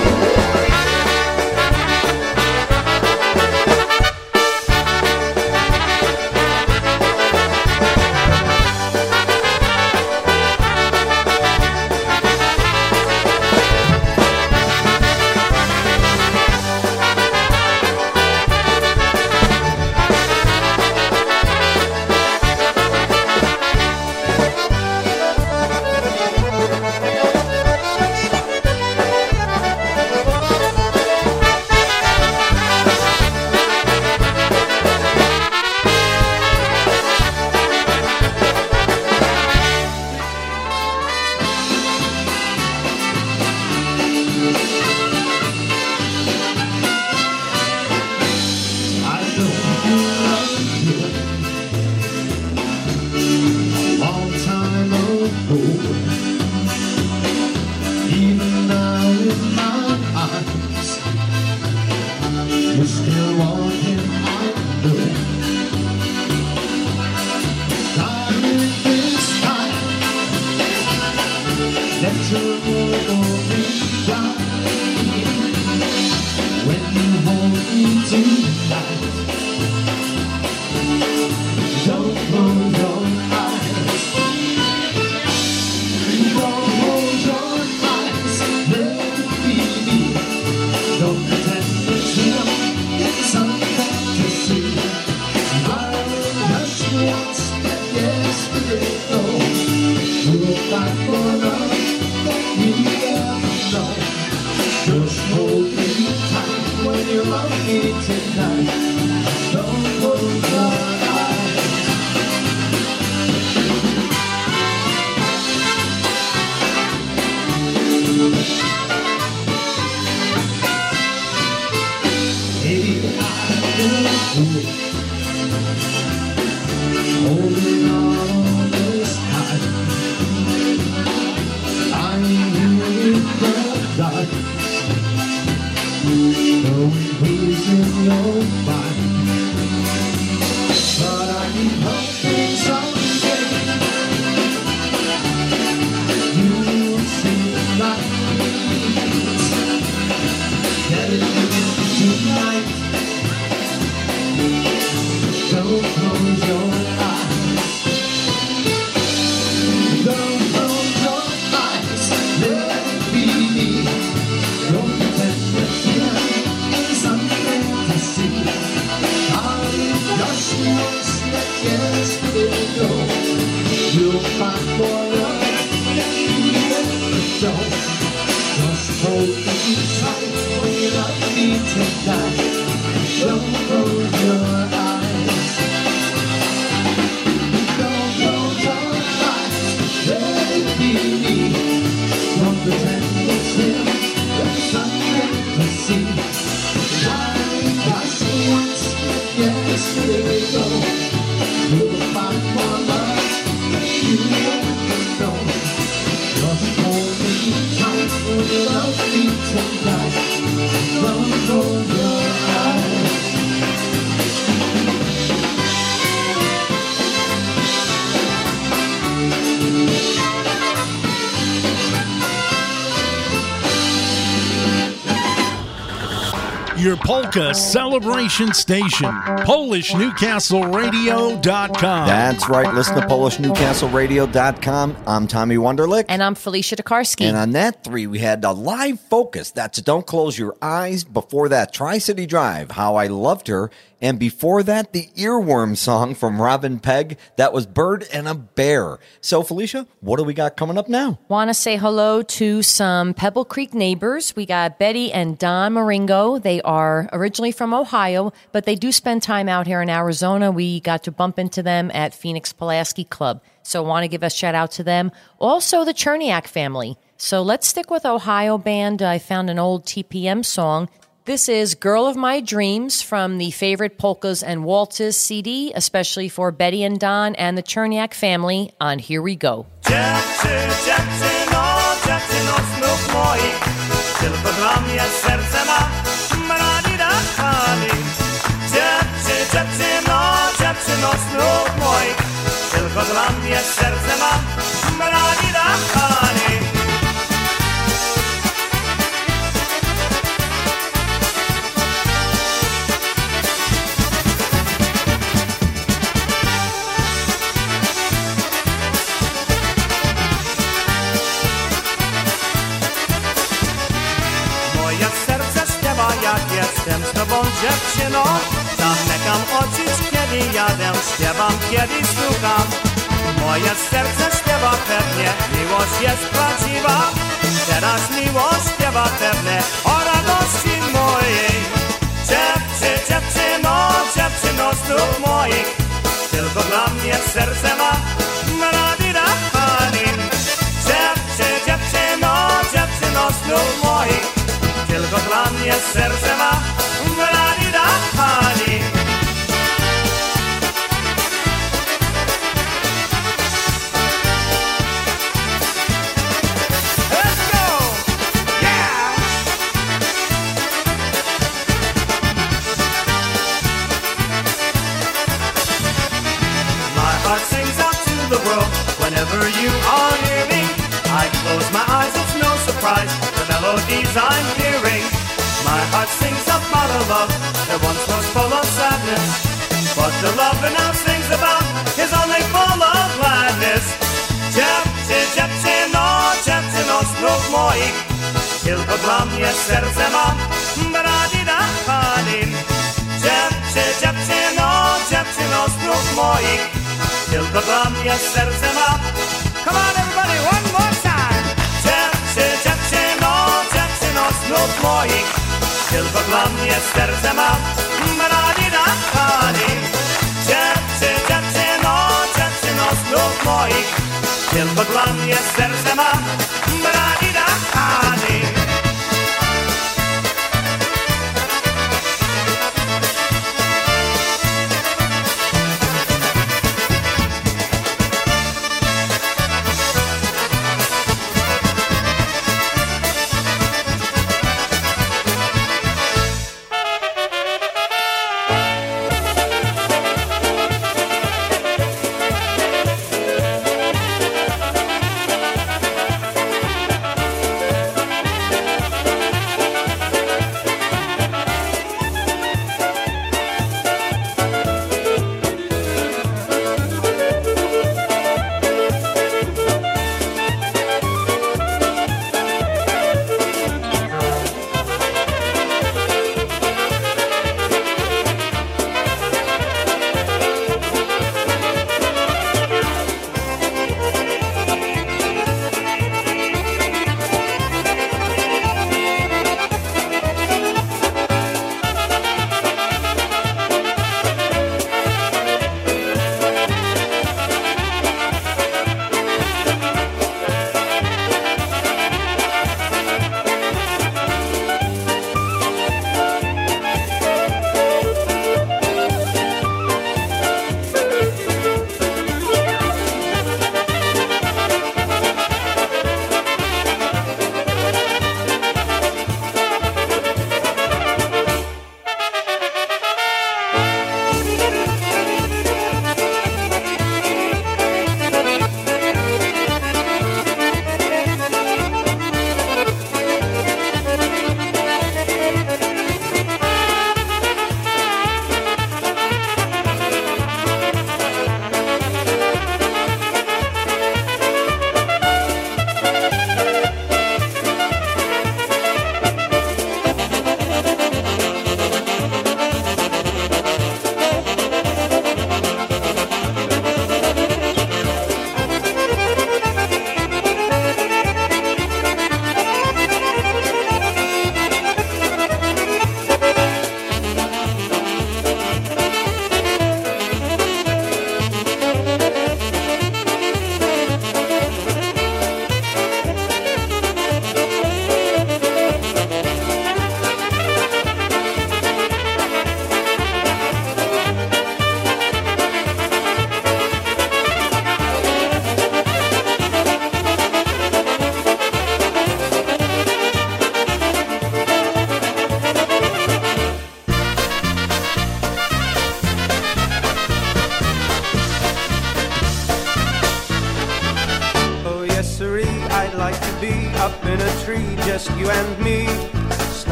you love me tonight. Your polka celebration station, PolishNewcastleRadio.com. That's right. Listen to PolishNewcastleRadio.com. I'm Tommy Wonderlick. And I'm Felicia Tokarski. And on that three, we had a live focus. That's Don't Close Your Eyes. Before that, Tri City Drive, How I Loved Her. And before that, the earworm song from Robin Pegg. That was Bird and a Bear. So, Felicia, what do we got coming up now? Want to say hello to some Pebble Creek neighbors. We got Betty and Don Maringo. They are are originally from Ohio, but they do spend time out here in Arizona. We got to bump into them at Phoenix Pulaski Club. So want to give a shout out to them. Also, the Cherniak family. So let's stick with Ohio band. I found an old TPM song. This is Girl of My Dreams from the Favorite Polkas and Waltzes CD, especially for Betty and Don and the Cherniak family on Hear We Go. Serce ma dziewczyno, dziewczyno snów moich Tylko dla mnie serce ma Maradida Hani Moje serce śpiewa jak jestem z tobą dziewczyną Zamykam oczy kiedy jadę, śpiewam kiedy słucham. Moje serce śpiewa pewnie, miłość jest prawdziwa. Teraz miłość śpiewa pewnie o radości mojej. Dziewczy, dziewczyno, dziewczyno znów moich Tylko dla mnie serce ma Maradira Hanin Dziewczy, dziewczyno, dziewczyno znów moich Tylko dla mnie serce ma snów moich, tylko dla mnie serce ma Bradida Hanin. Dziewczy, dziewczyno, dziewczyno snów moich, tylko dla mnie serce ma Come on everybody, one more time! Dziewczy, dziewczyno, dziewczyno snów moich, tylko dla mnie serce ma Bradida Hanin. Dziewczy, dziewczyno, dziewczyno snów moich, tylko dla mnie serce ma Bradida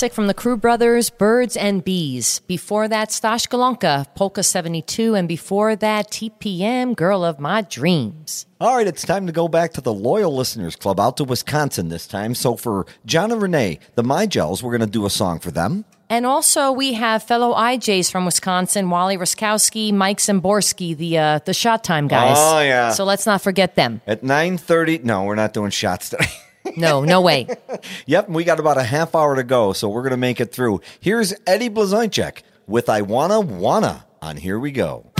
classic from the Crew Brothers, Birds and Bees. Before that, Stashkalanka, Polka 72, and before that, TPM, Girl of My Dreams. All right, it's time to go back to the Loyal Listeners Club out to Wisconsin this time. So for John and Renee, the My Gels, we're going to do a song for them. And also, we have fellow IJs from Wisconsin, Wally Ruskowski, Mike Zimborski, the uh, the shot time guys. Oh yeah. So let's not forget them. At nine thirty, no, we're not doing shots today. no, no way. yep, we got about a half hour to go, so we're going to make it through. Here's Eddie Blazonczyk with I Wanna Wanna on Hear We Go.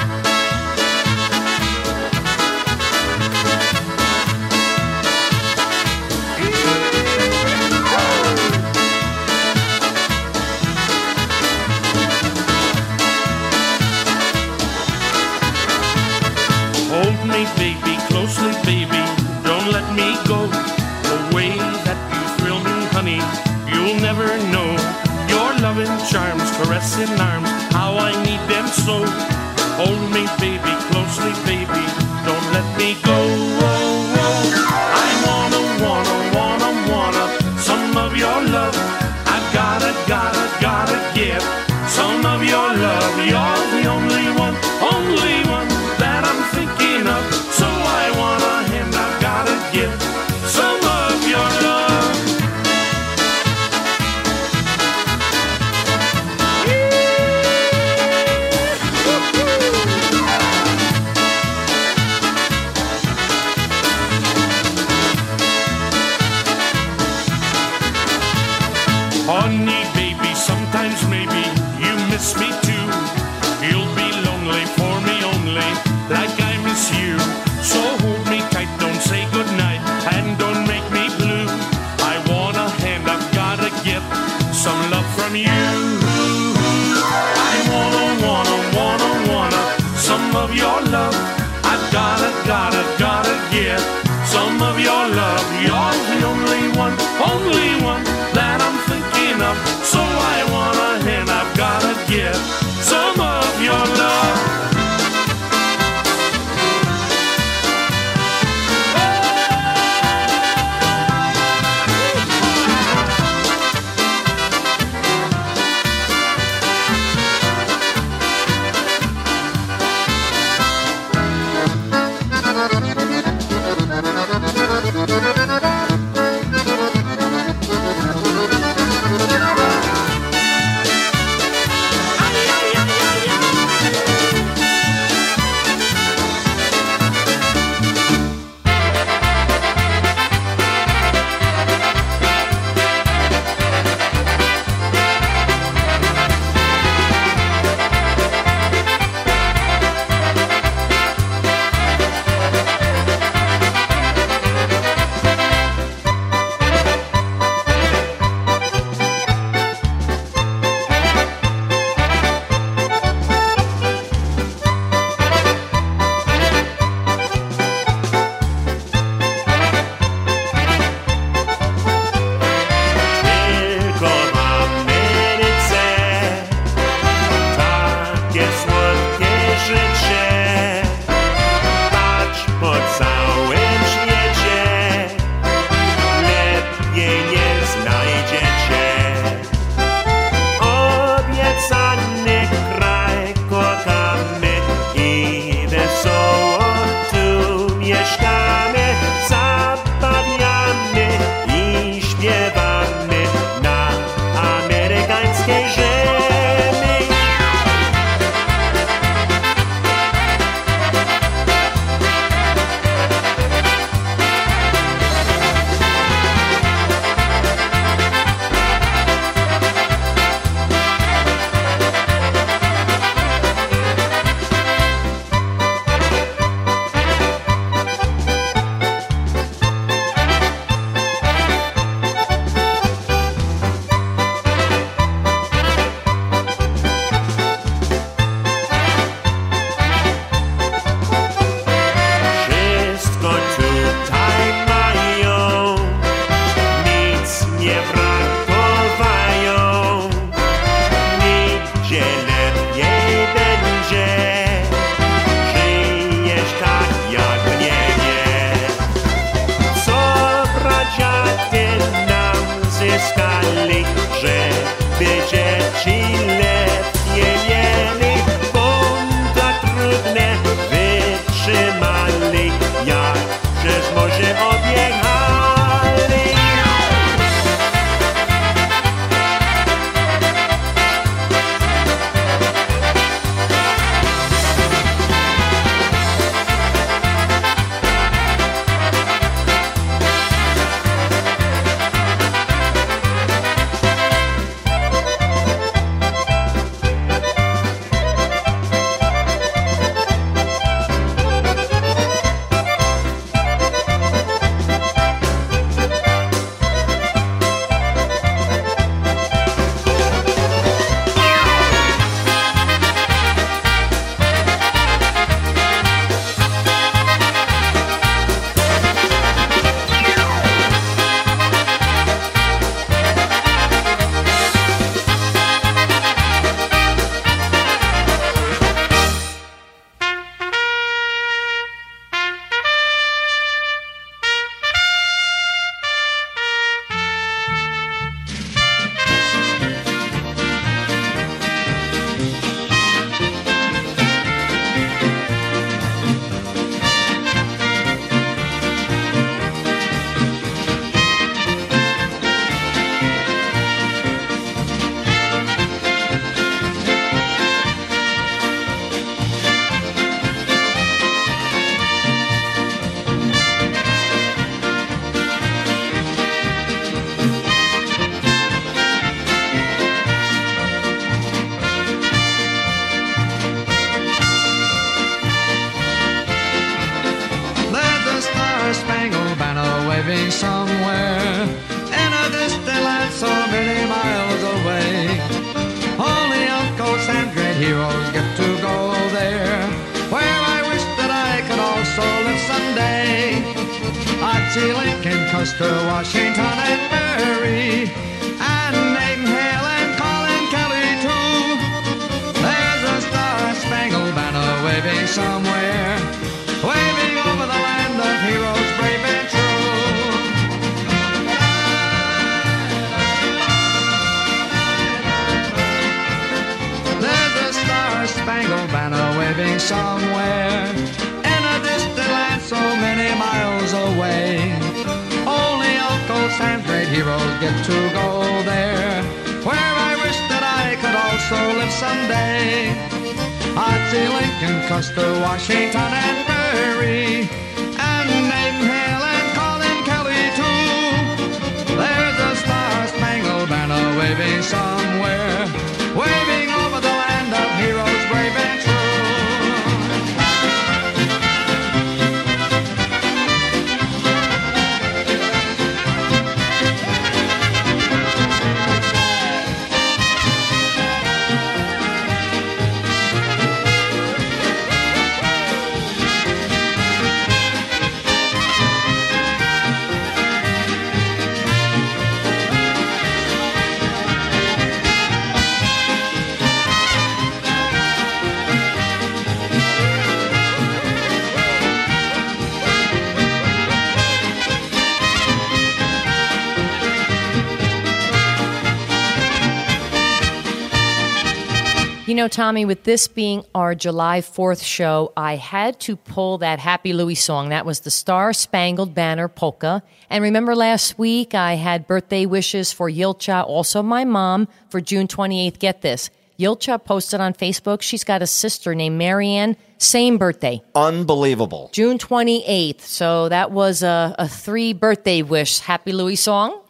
Know, Tommy, with this being our July 4th show, I had to pull that Happy Louie song. That was the Star Spangled Banner polka. And remember last week I had birthday wishes for Yilcha, also my mom, for June 28th. Get this. Yilcha posted on Facebook she's got a sister named Marianne, same birthday. Unbelievable. June 28th. So that was a, a three birthday wish Happy Louie song.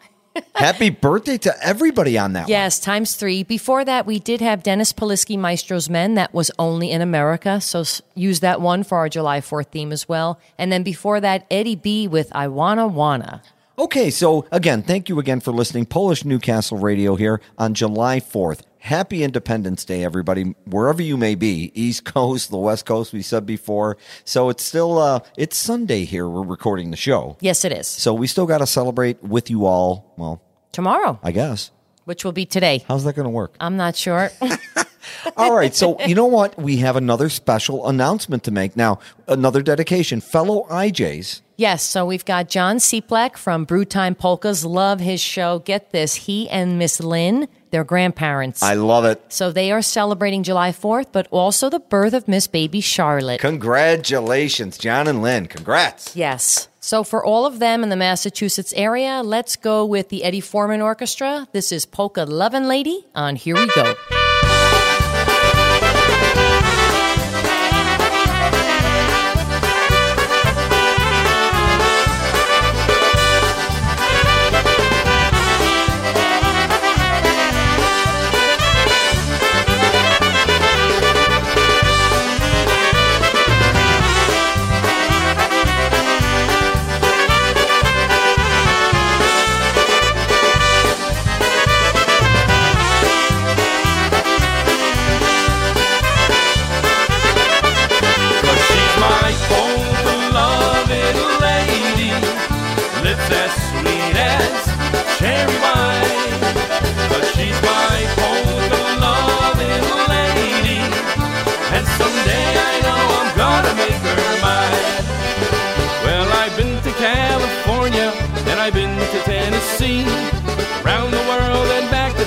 Happy birthday to everybody on that Yes, times three. Before that, we did have Dennis Polisky, Maestro's Men. That was only in America. So use that one for our July 4th theme as well. And then before that, Eddie B with I Wanna Wanna. Okay, so again, thank you again for listening. Polish Newcastle Radio here on July 4th. Happy Independence Day, everybody, wherever you may be, East Coast, the West Coast, we said before. So it's still, uh, it's Sunday here. We're recording the show. Yes, it is. So we still got to celebrate with you all. Well, Tomorrow, I guess. which will be today. How's that going to work? I'm not sure. All right. So, you know what? We have another special announcement to make. Now, another dedication. Fellow IJs. Yes, so we've got John Seeplek from Brewtime Polkas. Love his show. Get this. He and Miss Lynn, their grandparents. I love it. so they are celebrating July 4th, but also the birth of Miss Baby Charlotte. Congratulations, John and Lynn. Congrats. Yes. So for all of them in the Massachusetts area, let's go with the Eddie Forman Orchestra. This is Polka Lovin' Lady on Hear We Go.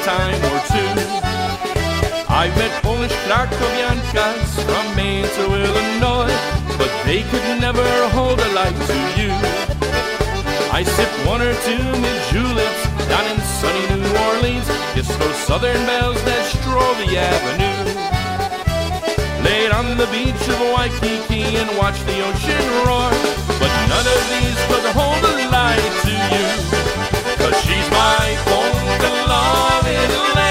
Time or two. I've met Polish Krakowiankas from Maine to Illinois, but they could never hold a light to you. I sip one or two mid juleps down in sunny New Orleans, kiss those southern bells that stroll the avenue. Laid on the beach of Waikiki and watch the ocean roar, but none of these could hold a light to you. Cause she's my polka loving lady,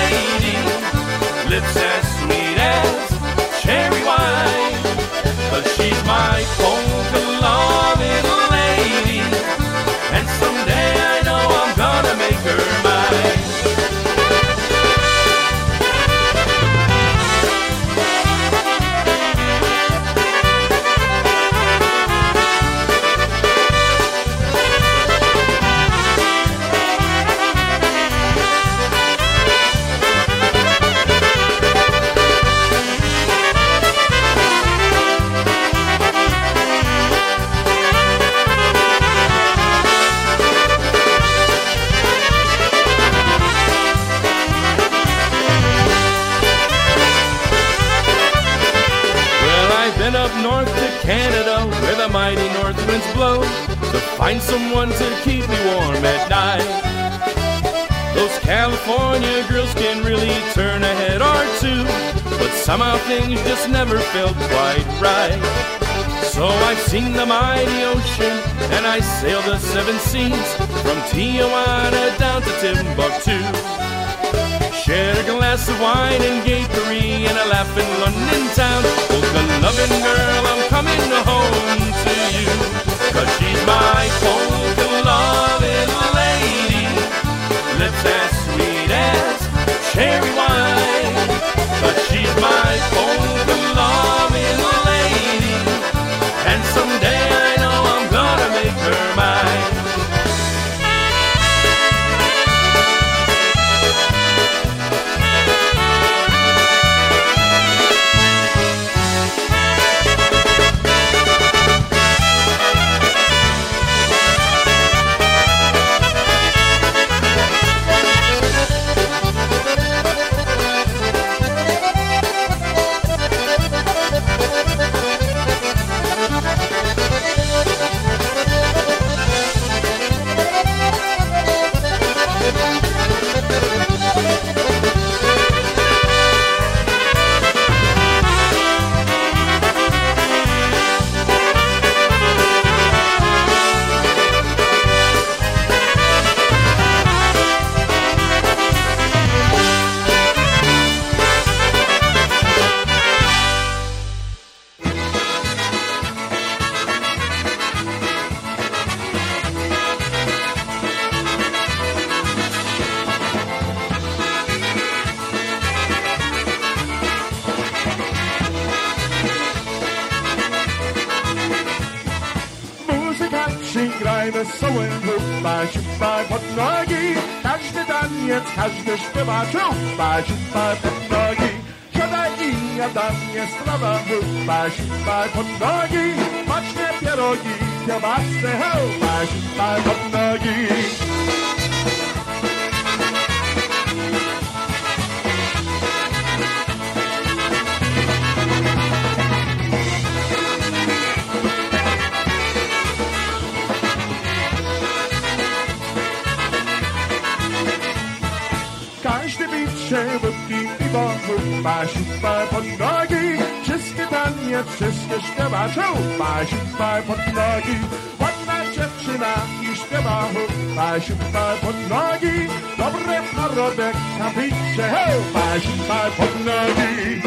parodek na bicie, chyba sipa pod nogi.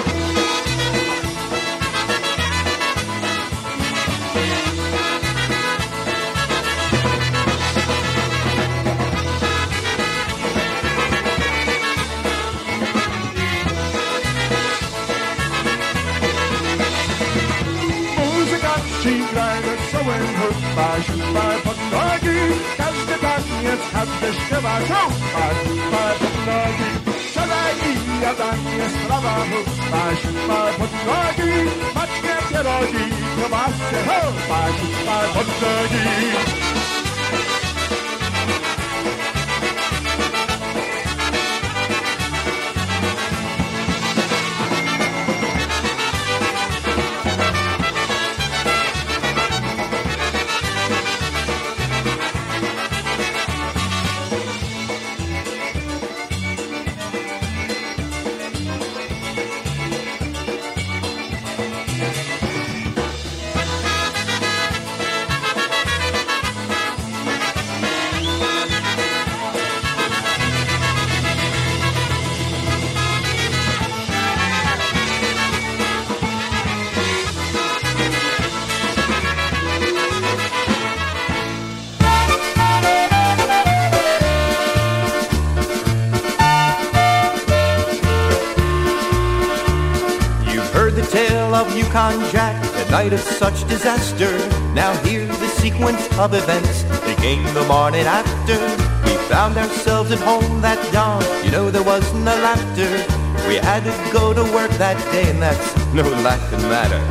Muzyka ci graj wesołym chyba sipa pod nogi Każdy zadanie sprawa vai, pa, pod nogi, bate, się rodzi Kiełbaskę, vai, pa, pod nogi of such disaster. Now hear the sequence of events came the morning after. We found ourselves at home that dawn. You know there was no laughter. We had to go to work that day, and that's no laughing matter.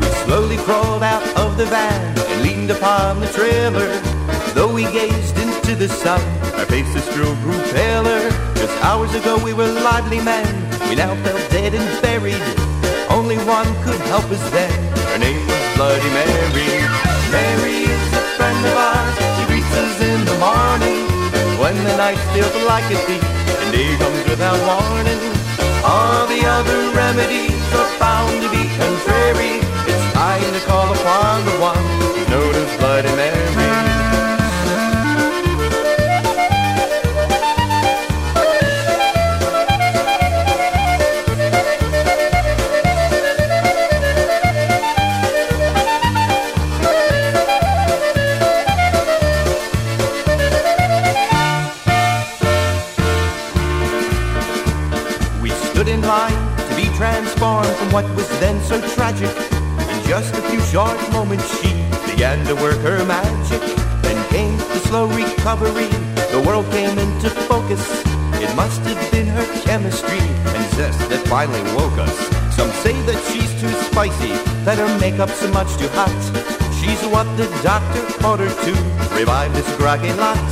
We slowly crawled out of the van and leaned upon the trailer. Though we gazed into the sun, our faces still grew paler. Just hours ago we were lively men. We now felt dead and buried. Only one could help us then. Her name was Bloody Mary. Mary is a friend of ours. She greets us in the morning. When the night feels like a thief and day comes without warning. All the other remedies are found to be contrary. It's time to call upon the one known as Bloody Mary. The world came into focus. It must have been her chemistry and zest that finally woke us. Some say that she's too spicy, that her makeup's much too hot. She's what the doctor ordered to revive this groggy lot.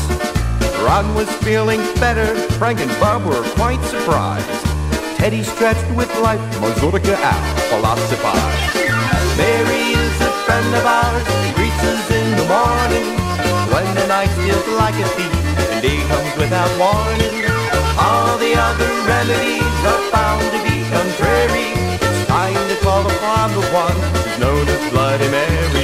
Ron was feeling better. Frank and Bob were quite surprised. Teddy stretched with life. Mazurka out, philosophized. Mary is a friend of ours. Greets us in the morning. When the night feels like a thief and day comes without warning. All the other remedies are found to be contrary. It's time to call upon the one who's known as Bloody Mary.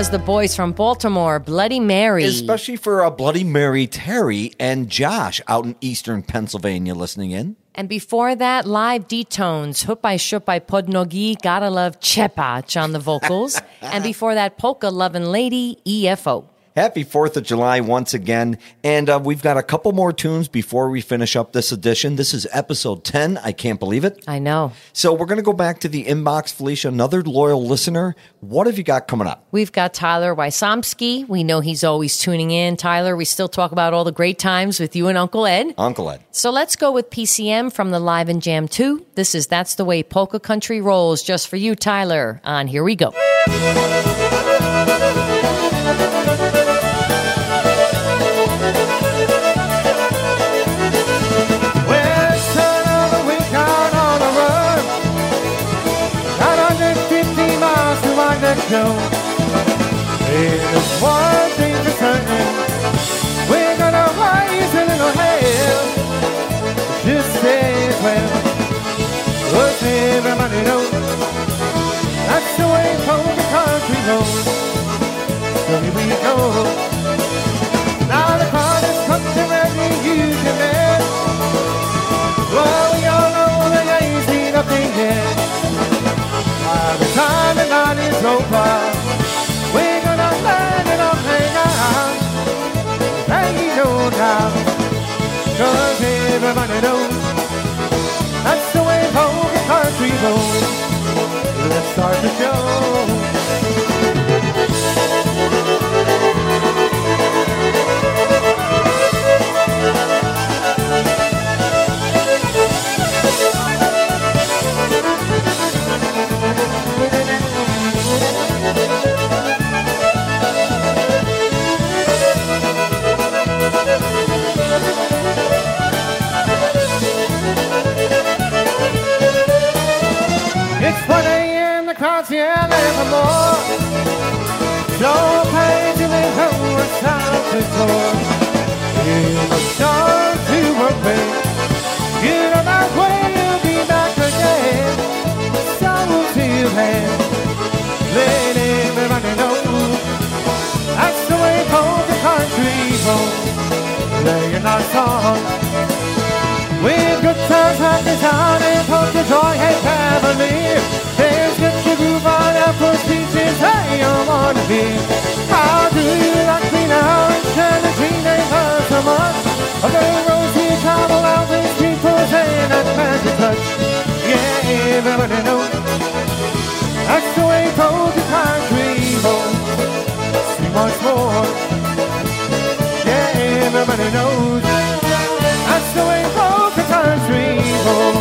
Was the boys from Baltimore, Bloody Mary. Especially for a Bloody Mary Terry and Josh out in eastern Pennsylvania listening in. And before that, live D-tones, Hupai Shupai Podnogi, Gotta Love Chepach on the vocals. and before that, Polka Lovin' Lady, EFO. Happy 4th of July once again. And uh, we've got a couple more tunes before we finish up this edition. This is episode 10. I can't believe it. I know. So we're going to go back to the inbox, Felicia, another loyal listener. What have you got coming up? We've got Tyler Wysomski. We know he's always tuning in. Tyler, we still talk about all the great times with you and Uncle Ed. Uncle Ed. So let's go with PCM from the Live and Jam 2. This is That's the Way Polka Country Rolls, just for you, Tyler. On Hear We Go. Everybody knows that's the way polka country goes. So here we go. Now the crowd is coming ready, you can dance. Well, we all know the ain't seen nothing yet. By the time the night is over, we're gonna land it up hang out. Ain't no doubt, cause everybody knows country goes. Let's start the show. The crowd's yelling for more. Slow pay to the whole time to tour. In the start to with. Get on my way, you'll be back again. So till then, let everybody know. That's the way polka country goes. Playing our song. With good times, happy time, and polka joy and family. There's on apple peaches, hey, I wanna be. How do you like me now? It's the teenage her so much. Little rosy travel out with people saying that magic touch. Yeah, everybody knows. That's the way polka country goes. See much more. Yeah, everybody knows. That's the way polka country goes.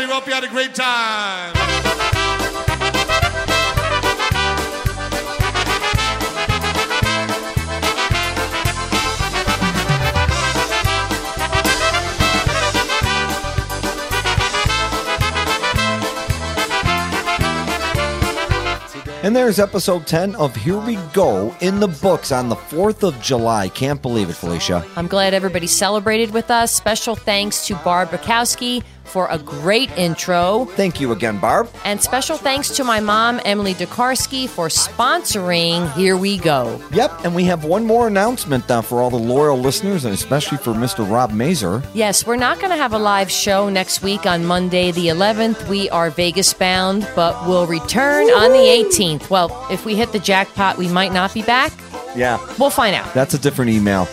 Night, everybody. Hope you had a great time. And there's episode 10 of Hear We Go in the books on the 4th of July. Can't believe it, Felicia. I'm glad everybody celebrated with us. Special thanks to Barb Bukowski for a great intro. Thank you again, Barb. And special thanks to my mom, Emily Tokarski, for sponsoring Hear We Go. Yep, and we have one more announcement uh, for all the loyal listeners, and especially for Mr. Rob Mazer. Yes, we're not going to have a live show next week on Monday, the 11th. We are Vegas bound, but we'll return on the 18th. Well, if we hit the jackpot, we might not be back. Yeah. We'll find out. That's a different email.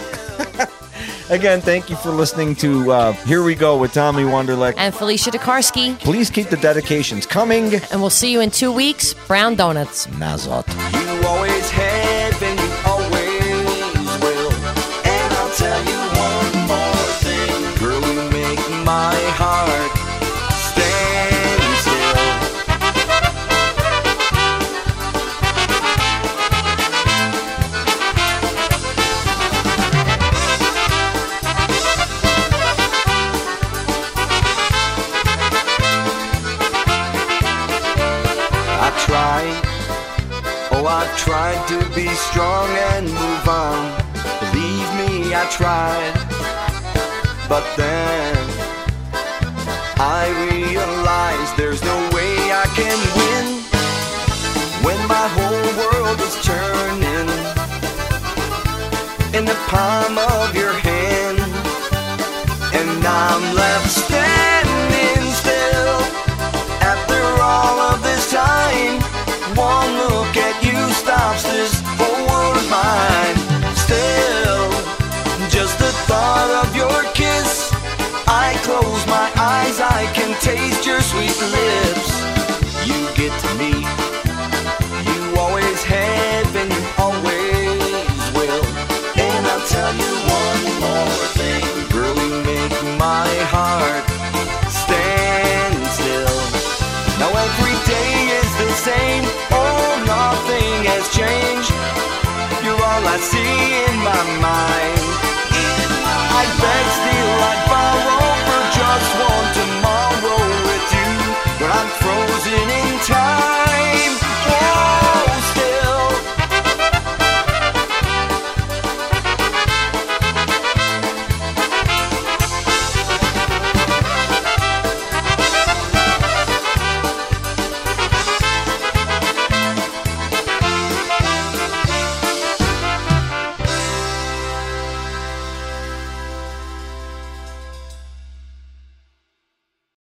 Again, thank you for listening to uh, Hear We Go with Tommy Wonderlick. And Felicia Tokarski. Please keep the dedications coming. And we'll see you in two weeks. Brown Donuts. Mazot. Strong and move on. Believe me, I tried, but then your sweet lips. You get to me, you always have and you always will. And I'll tell you one more thing, girl, you make my heart stand still. Now every day is the same, oh, nothing has changed. You're all I see in my mind. I beg, steal, I borrow for just one tomorrow frozen in time.